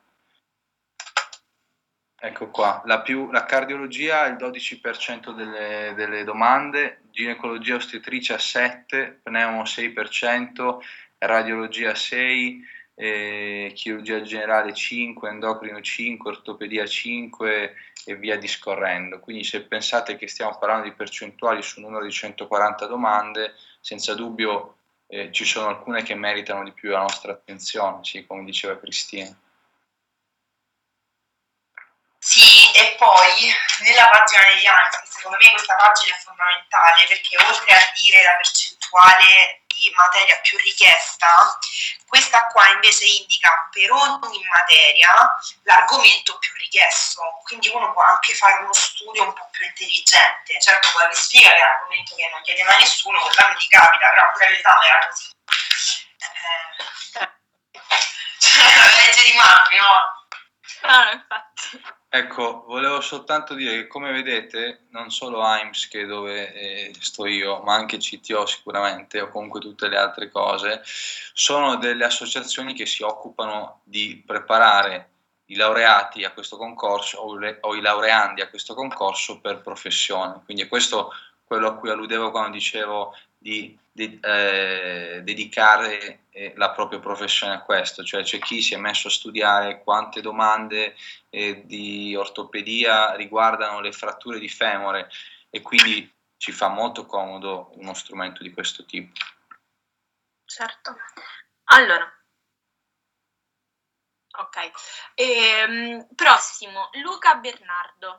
Ecco qua, la, più, la cardiologia il 12% delle, delle domande, ginecologia ostetricia 7, pneumo 6%, radiologia 6%, eh, chirurgia generale 5, endocrino 5, ortopedia 5 e via discorrendo. Quindi se pensate che stiamo parlando di percentuali su un numero di 140 domande, senza dubbio eh, ci sono alcune che meritano di più la nostra attenzione, sì, come diceva Cristina. Sì, e poi nella pagina degli anni, secondo me questa pagina è fondamentale perché oltre a dire la percentuale di materia più richiesta, questa qua invece indica per ogni materia l'argomento più richiesto, quindi uno può anche fare uno studio un po' più intelligente, certo poi vi spiega che è un argomento che non chiede mai nessuno, quella non ti capita, però pure l'esame era così. Eh, cioè, la legge di Murphy, no? Ah, infatti. Ecco, volevo soltanto dire che come vedete, non solo AIMS che è dove eh, sto io, ma anche CTO sicuramente, o comunque tutte le altre cose, sono delle associazioni che si occupano di preparare i laureati a questo concorso o, le, o i laureandi a questo concorso per professione. Quindi questo è quello a cui alludevo quando dicevo di, di eh, dedicare la propria professione a questo, cioè c'è chi si è messo a studiare quante domande eh, di ortopedia riguardano le fratture di femore e quindi ci fa molto comodo uno strumento di questo tipo. Certo. Allora, Ok. Ehm, prossimo, Luca Bernardo.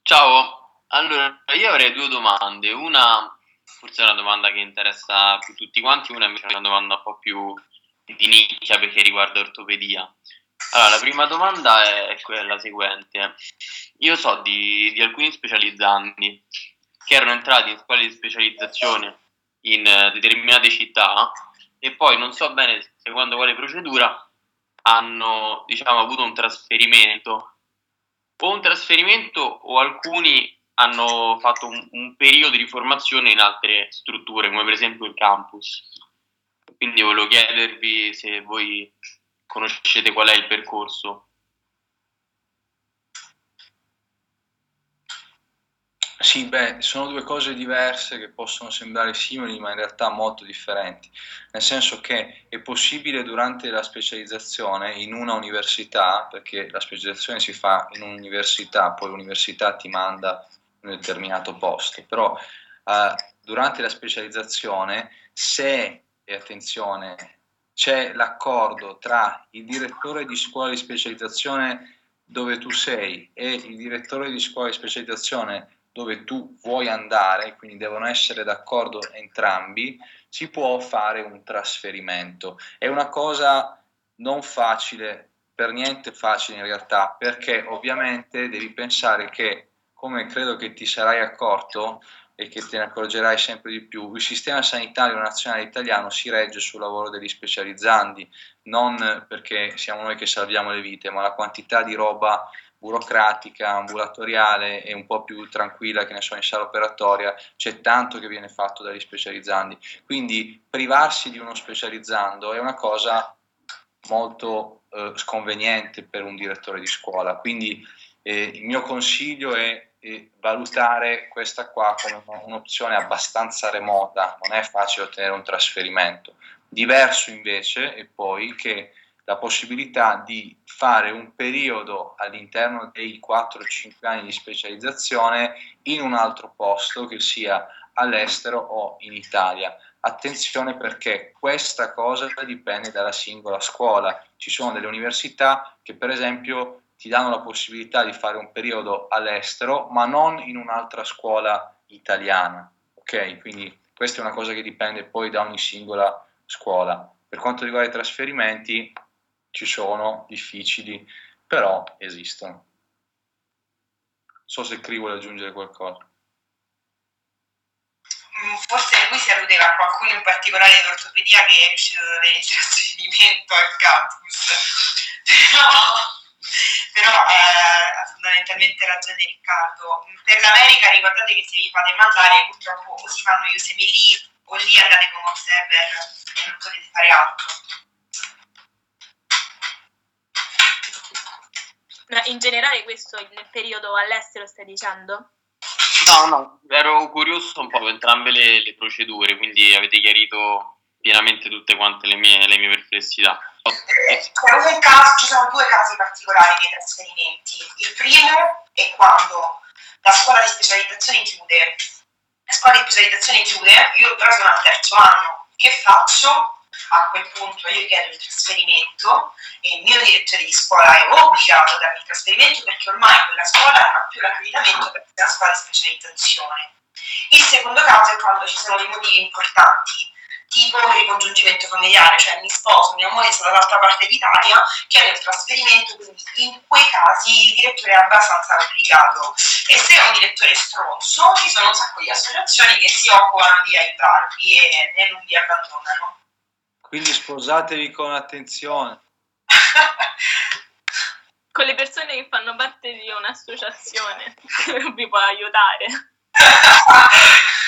Ciao, allora io avrei due domande, una forse è una domanda che interessa più tutti quanti, una invece è una domanda un po' più di nicchia perché riguarda ortopedia. Allora, la prima domanda è quella seguente. Io so di, di alcuni specializzandi che erano entrati in scuole di specializzazione in eh, determinate città e poi non so bene secondo quale procedura hanno diciamo, avuto un trasferimento o un trasferimento o alcuni hanno fatto un, un, periodo di formazione in altre strutture come per esempio il campus quindi volevo chiedervi se voi conoscete qual è il percorso Sì, beh, sono due cose diverse che possono sembrare simili, ma in realtà molto differenti. Nel senso che è possibile durante la specializzazione in una università, perché la specializzazione si fa in un'università, poi l'università ti manda un determinato posto, però eh, durante la specializzazione, se, e attenzione, c'è l'accordo tra il direttore di scuola di specializzazione dove tu sei e il direttore di scuola di specializzazione dove tu vuoi andare, quindi devono essere d'accordo entrambi, si può fare un trasferimento. È una cosa non facile, per niente facile in realtà, perché ovviamente devi pensare che, come credo che ti sarai accorto e che te ne accorgerai sempre di più, il sistema sanitario nazionale italiano si regge sul lavoro degli specializzandi, non perché siamo noi che salviamo le vite, ma la quantità di roba burocratica, ambulatoriale e un po' più tranquilla che ne so in sala operatoria, c'è tanto che viene fatto dagli specializzandi. Quindi privarsi di uno specializzando è una cosa molto eh, sconveniente per un direttore di scuola. Quindi eh, il mio consiglio è, è valutare questa qua come un'opzione abbastanza remota, non è facile ottenere un trasferimento. Diverso invece è poi che la possibilità di fare un periodo all'interno dei 4-5 anni di specializzazione in un altro posto, che sia all'estero o in Italia. Attenzione perché questa cosa dipende dalla singola scuola. Ci sono delle università che per esempio ti danno la possibilità di fare un periodo all'estero, ma non in un'altra scuola italiana. Ok? Quindi questa è una cosa che dipende poi da ogni singola scuola. Per quanto riguarda i trasferimenti, ci sono, difficili, però esistono. So se Cri vuole aggiungere qualcosa. Mm, forse lui si alludeva a qualcuno in particolare in ortopedia che è riuscito ad avere il trasferimento al campus. Però, però eh, ha fondamentalmente ragione Riccardo. Per l'America ricordate che se vi fate mandare purtroppo o si fanno gli usemi lì o lì andate come observer e non potete fare altro. Ma in generale questo nel periodo all'estero stai dicendo? No, no, ero curioso un po' per entrambe le, le procedure, quindi avete chiarito pienamente tutte quante le mie, le mie perplessità. Caso, ci sono due casi particolari nei trasferimenti. Il primo è quando la scuola di specializzazione chiude. La scuola di specializzazione chiude, io però sono al terzo anno. Che faccio? a quel punto io chiedo il trasferimento e il mio direttore di scuola è obbligato a darmi il trasferimento perché ormai quella scuola non ha più l'accreditamento per una scuola di specializzazione. Il secondo caso è quando ci sono dei motivi importanti, tipo il ricongiungimento familiare, cioè mi sposo, mia moglie sta dall'altra parte d'Italia, chiedo il trasferimento, quindi in quei casi il direttore è abbastanza obbligato. E se è un direttore stronzo, ci sono un sacco di associazioni che si occupano di aiutarvi e non vi abbandonano. Quindi sposatevi con attenzione. con le persone che fanno parte di un'associazione vi può aiutare.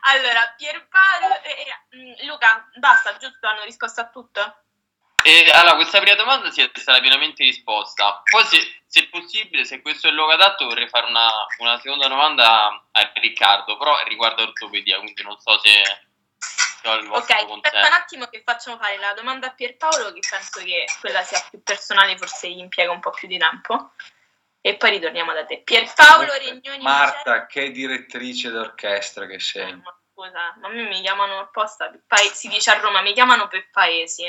allora, Pierpaolo e eh, Luca, basta, giusto? Hanno risposto a tutto? E, allora, questa prima domanda si è stata pienamente risposta. Poi, se, se, possibile, se questo è il luogo adatto, vorrei fare una, una seconda domanda a Riccardo, però riguardo ortopedia, quindi non so se Ok, aspetta un attimo che facciamo fare la domanda a Pierpaolo, che penso che quella sia più personale, forse gli impiega un po' più di tempo. E poi ritorniamo da te. Pierpaolo Regnoni. Marta, che direttrice d'orchestra che sei. Eh, ma scusa, ma a me mi chiamano apposta, si dice a Roma, mi chiamano per paesi.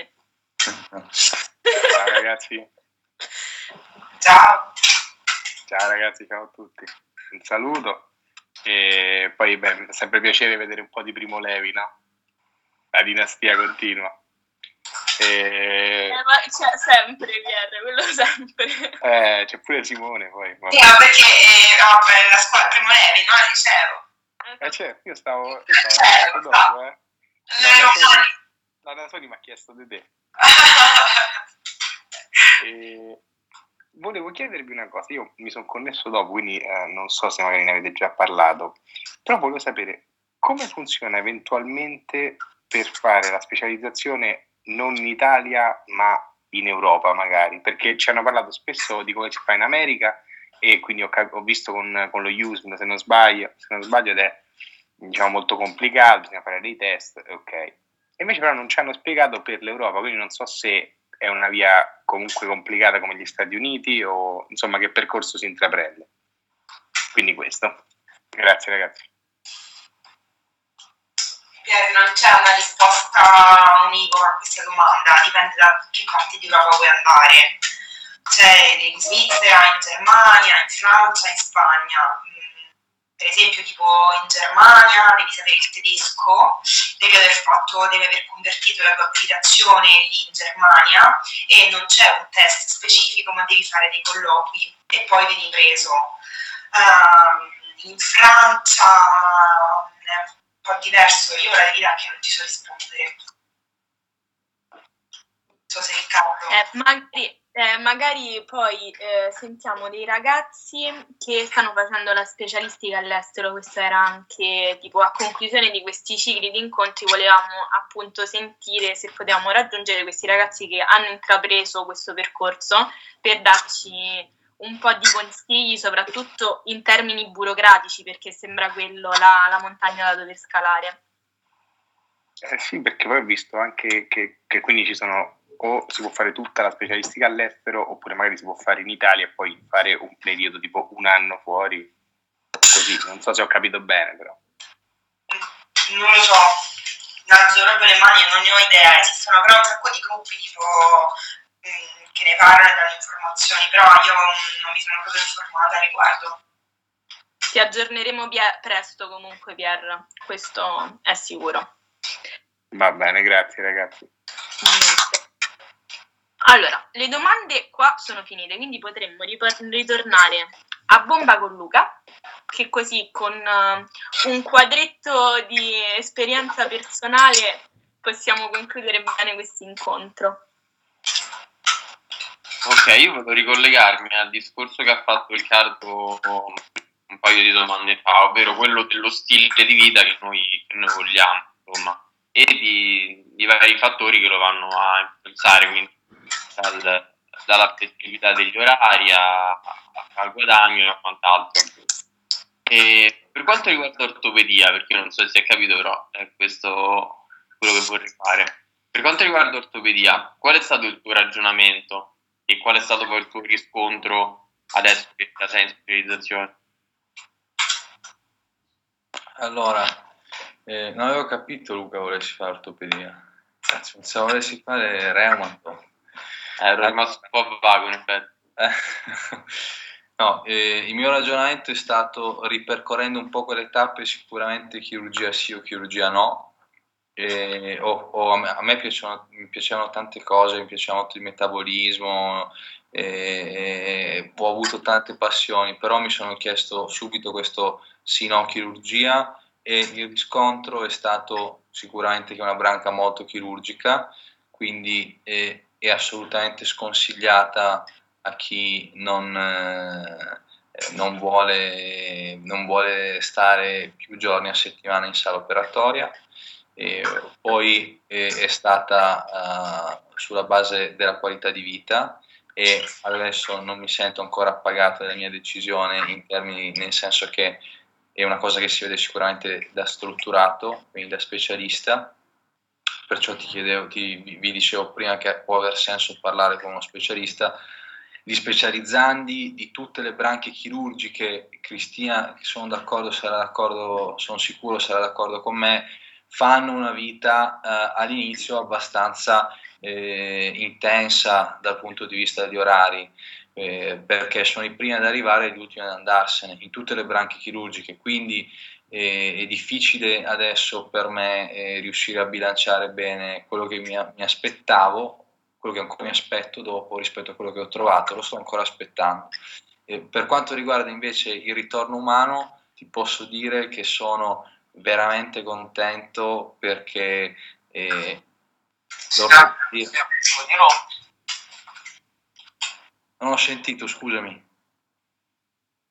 Ciao ragazzi. Ciao. Ciao ragazzi, ciao a tutti. Un saluto. E poi beh, è sempre piacere vedere un po' di Primo Levi, no? La dinastia continua. E... Eh, ma c'è sempre Pierre, quello sempre. Eh, c'è pure Simone poi. Sì, ma perché eh, vabbè, la scuola primo Levi, no? Al liceo. Eh, certo, io stavo, io stavo Eh, dopo, no. eh. Non ero fuori. La Nasoni mi ha chiesto di te. E volevo chiedervi una cosa, io mi sono connesso dopo, quindi eh, non so se magari ne avete già parlato, però volevo sapere come funziona eventualmente per fare la specializzazione non in Italia ma in Europa magari, perché ci hanno parlato spesso di come si fa in America e quindi ho, ho visto con, con lo USM se non sbaglio, se non sbaglio ed è diciamo molto complicato, bisogna fare dei test, ok. Invece però non ci hanno spiegato per l'Europa, quindi non so se è una via comunque complicata come gli Stati Uniti o insomma che percorso si intraprende. Quindi questo. Grazie ragazzi. Non c'è una risposta univoca a questa domanda, dipende da che parte di Europa vuoi andare. C'è in Svizzera, in Germania, in Francia, in Spagna. Mm, Per esempio, tipo in Germania devi sapere il tedesco, devi aver fatto, devi aver convertito la tua abitazione in Germania e non c'è un test specifico, ma devi fare dei colloqui e poi vieni preso. Ehm, in Francia un po' diverso, io la è che non ti so rispondere. Non so se Riccardo. Eh, magari, eh, magari poi eh, sentiamo dei ragazzi che stanno facendo la specialistica all'estero, questo era anche tipo a conclusione di questi cicli di incontri, volevamo appunto sentire se potevamo raggiungere questi ragazzi che hanno intrapreso questo percorso per darci un po' di consigli, soprattutto in termini burocratici, perché sembra quello la, la montagna da dover scalare. Eh sì, perché poi ho visto anche che, che quindi ci sono o si può fare tutta la specialistica all'estero oppure magari si può fare in Italia e poi fare un periodo tipo un anno fuori. Così, non so se ho capito bene però. Non lo so, alzo proprio le mani e non ne ho idea, esistono però un sacco di gruppi tipo che ne parlano e danno informazioni, però io non mi sono proprio informata a riguardo. Ti aggiorneremo pie- presto comunque, Pier, questo è sicuro. Va bene, grazie ragazzi. Niente. Allora, le domande qua sono finite, quindi potremmo ritornare a bomba con Luca, che così con eh, un quadretto di esperienza personale possiamo concludere bene questo incontro. Ok, io volevo ricollegarmi al discorso che ha fatto Riccardo un paio di domande fa, ovvero quello dello stile di vita che noi, che noi vogliamo, insomma, e di, di vari fattori che lo vanno a influenzare, quindi dal- dalla flessibilità degli orari a- al guadagno e a quant'altro. E per quanto riguarda ortopedia, perché io non so se è capito, però è questo quello che vorrei fare. Per quanto riguarda ortopedia, qual è stato il tuo ragionamento e qual è stato poi il tuo riscontro adesso che già sei in specializzazione? Allora, eh, non avevo capito Luca volessi fare ortopedia. Cazzo, pensavo volessi fare reumato. Eh, ero rimasto un po' vago in effetti. No, eh, il mio ragionamento è stato ripercorrendo un po' quelle tappe, sicuramente chirurgia sì o chirurgia no. E, o- o a me, a me piacevano, piacevano tante cose, mi piaceva molto il metabolismo, e- ho avuto tante passioni, però mi sono chiesto subito questo sì no chirurgia e il riscontro è stato sicuramente che è una branca molto chirurgica, quindi è, è assolutamente sconsigliata a chi non, eh, non vuole, non vuole stare più giorni a settimana in sala operatoria. Poi eh, è stata eh, sulla base della qualità di vita e adesso non mi sento ancora appagato della mia decisione in termini, nel senso che è una cosa che si vede sicuramente da strutturato, quindi da specialista, perciò ti chiedevo, ti, vi dicevo prima che può aver senso parlare con uno specialista, di specializzandi di tutte le branche chirurgiche, Cristina, sono d'accordo, sarà d'accordo, sono sicuro sarà d'accordo con me, fanno una vita eh, all'inizio abbastanza eh, intensa dal punto di vista di orari, eh, perché sono i primi ad arrivare e gli ultimi ad andarsene in tutte le branche chirurgiche, quindi eh, è difficile adesso per me eh, riuscire a bilanciare bene quello che mi, mi aspettavo quello che ancora mi aspetto dopo rispetto a quello che ho trovato, lo sto ancora aspettando. Per quanto riguarda invece il ritorno umano, ti posso dire che sono veramente contento perché eh, non ho sentito, scusami.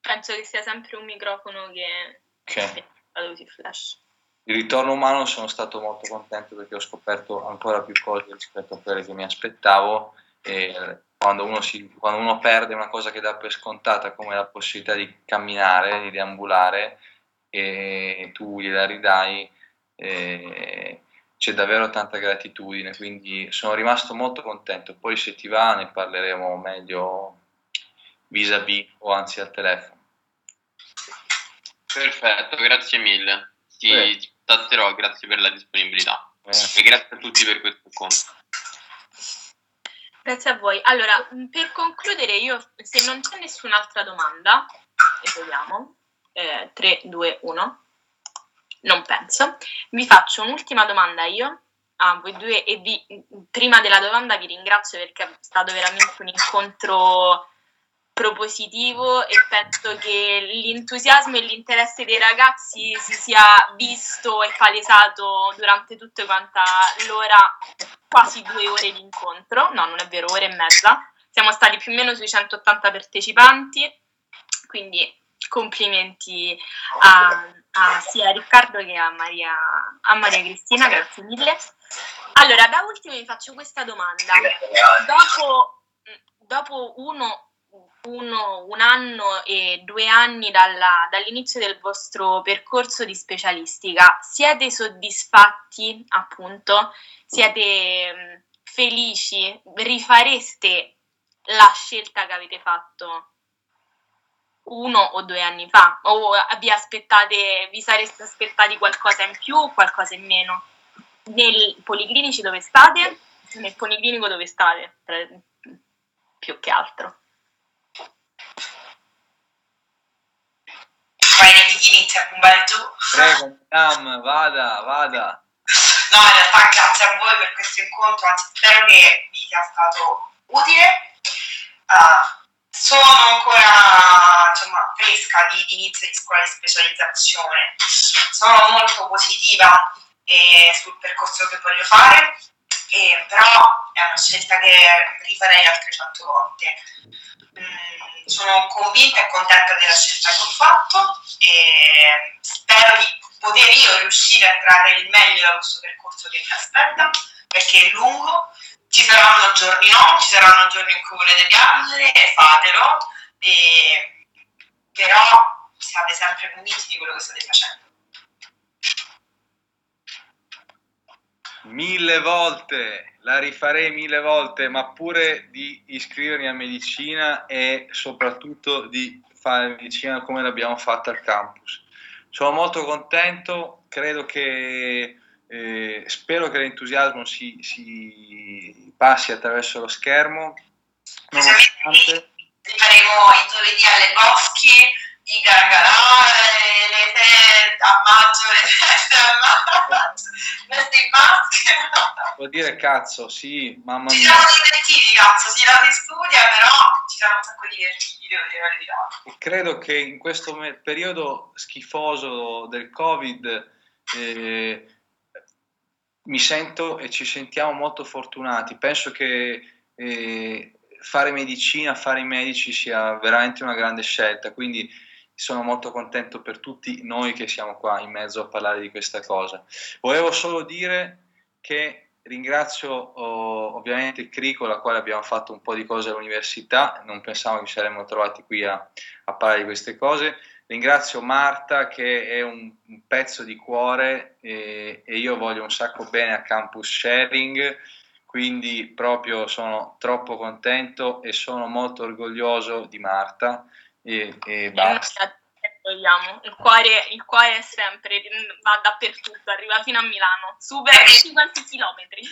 Penso che sia sempre un microfono che okay. così flash. Il ritorno umano sono stato molto contento perché ho scoperto ancora più cose rispetto a quelle che mi aspettavo e quando uno, si, quando uno perde una cosa che dà per scontata come la possibilità di camminare, di deambulare e tu gliela ridai, eh, c'è davvero tanta gratitudine, quindi sono rimasto molto contento. Poi se ti va ne parleremo meglio vis-à-vis o anzi al telefono. Perfetto, grazie mille. Ti, Eh. contatterò, grazie per la disponibilità. Eh. E grazie a tutti per questo incontro. Grazie a voi. Allora, per concludere, io se non c'è nessun'altra domanda, e vediamo, 3, 2, 1, non penso, vi faccio un'ultima domanda io a voi due e vi, prima della domanda vi ringrazio perché è stato veramente un incontro propositivo e penso che l'entusiasmo e l'interesse dei ragazzi si sia visto e palesato durante tutta quanta l'ora, quasi due ore di incontro, no non è vero, ora e mezza, siamo stati più o meno sui 180 partecipanti, quindi complimenti a, a sia a Riccardo che a Maria, a Maria Cristina, grazie mille. Allora, da ultimo vi faccio questa domanda. Dopo, dopo uno, uno- un anno e due anni dalla- dall'inizio del vostro percorso di specialistica, siete soddisfatti, appunto? Siete mh, felici? Rifareste la scelta che avete fatto uno o due anni fa? O vi aspettate, vi sareste aspettati qualcosa in più o qualcosa in meno? Nei policlinici dove state? Nel policlinico dove state? Più che altro. Vai inizia giù. Prego, Madame, vada, vada. No, in realtà grazie a voi per questo incontro, anzi spero che vi sia stato utile. Ah, sono ancora insomma, fresca di, di inizio di scuola di specializzazione, sono molto positiva eh, sul percorso che voglio fare, eh, però è una scelta che rifarei altre cento volte. Mm, sono convinta e contenta della scelta che ho fatto e spero di poter io riuscire a trarre il meglio da questo percorso che mi aspetta, perché è lungo, ci saranno giorni no, ci saranno giorni in cui volete piangere, e fatelo, e- però siate sempre convinti di quello che state facendo. Mille volte, la rifarei mille volte, ma pure di iscrivermi a medicina e soprattutto di fare medicina come l'abbiamo fatta al campus. Sono molto contento, credo che, eh, spero che l'entusiasmo si, si passi attraverso lo schermo. Nonostante, Li faremo i giovedì alle boschi, i gargarà, le, te a maggio, le feste a maggio, feste in maschera. vuol dire cazzo, sì, mamma Ci mia. siamo divertiti, cazzo, si la si studia, però ci saranno un sacco di divertiti, devo dire la verità. E credo che in questo periodo schifoso del Covid eh, mi sento e ci sentiamo molto fortunati. Penso che eh, fare medicina, fare i medici sia veramente una grande scelta, quindi sono molto contento per tutti noi che siamo qua in mezzo a parlare di questa cosa. Volevo solo dire che ringrazio oh, ovviamente CRI con la quale abbiamo fatto un po' di cose all'università, non pensavo che ci saremmo trovati qui a, a parlare di queste cose. Ringrazio Marta che è un, un pezzo di cuore e, e io voglio un sacco bene a Campus Sharing, quindi proprio sono troppo contento e sono molto orgoglioso di Marta e, e basta. vogliamo. Il cuore, il cuore è sempre, va dappertutto, arriva fino a Milano, supera tutti quanti chilometri.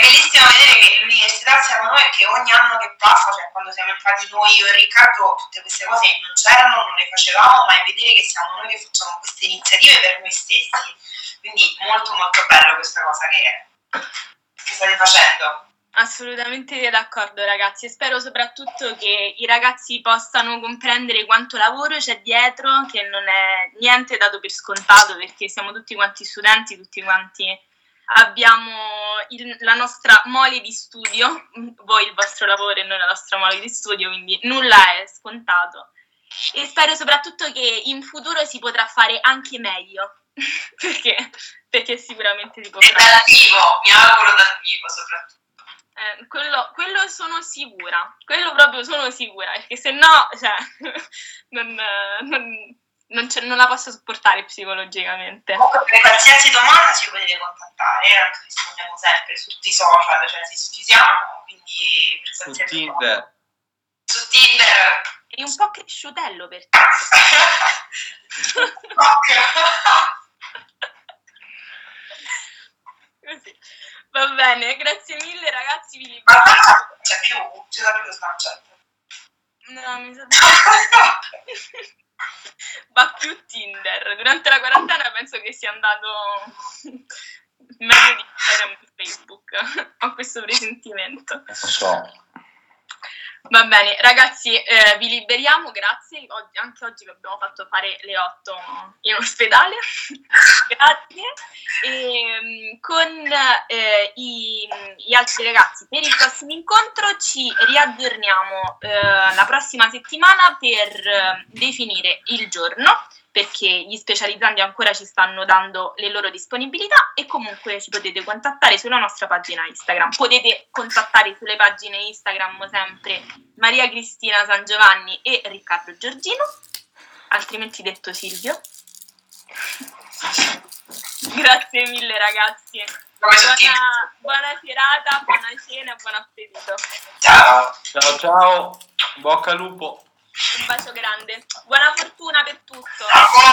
Bellissimo vedere che l'università siamo noi e che ogni anno che passa, cioè quando siamo entrati noi, io e Riccardo, tutte queste cose non c'erano, non le facevamo, ma è vedere che siamo noi che facciamo queste iniziative per noi stessi. Quindi molto molto bello questa cosa che, che state facendo. Assolutamente d'accordo ragazzi e spero soprattutto che i ragazzi possano comprendere quanto lavoro c'è dietro, che non è niente dato per scontato perché siamo tutti quanti studenti, tutti quanti abbiamo il, la nostra mole di studio, voi il vostro lavoro e noi la nostra mole di studio, quindi nulla è scontato. E spero soprattutto che in futuro si potrà fare anche meglio, perché, perché sicuramente si può fare. E dal vivo, mi auguro dal vivo soprattutto. Eh, quello, quello, sono sicura, quello proprio sono sicura, perché se no, cioè, non, non, non, non, la posso sopportare psicologicamente. Comunque, per qualsiasi domanda ci potete contattare, tanto rispondiamo sempre su tutti i social, cioè ci siamo, quindi per su Tinder. Domanda. Su Tinder. È un po' cresciutello per te. Così. Va bene, grazie mille ragazzi, vi libero. C'è più, c'è da più Snapchat. No, mi sa Va più Tinder. Durante la quarantena penso che sia andato meglio di Instagram e Facebook. Ho questo presentimento. Non so. Va bene, ragazzi, eh, vi liberiamo, grazie. Oggi, anche oggi vi abbiamo fatto fare le 8 in ospedale. grazie. E, ehm, con eh, i, gli altri ragazzi per il prossimo incontro ci riaggiorniamo eh, la prossima settimana per eh, definire il giorno perché gli specializzandi ancora ci stanno dando le loro disponibilità e comunque ci potete contattare sulla nostra pagina Instagram. Potete contattare sulle pagine Instagram sempre Maria Cristina San Giovanni e Riccardo Giorgino, altrimenti detto Silvio. Grazie mille ragazzi. Buona, buona serata, buona cena, buon appetito. Ciao. Ciao ciao, bocca al lupo. Un bacio grande. Buona fortuna per tutto. A voi.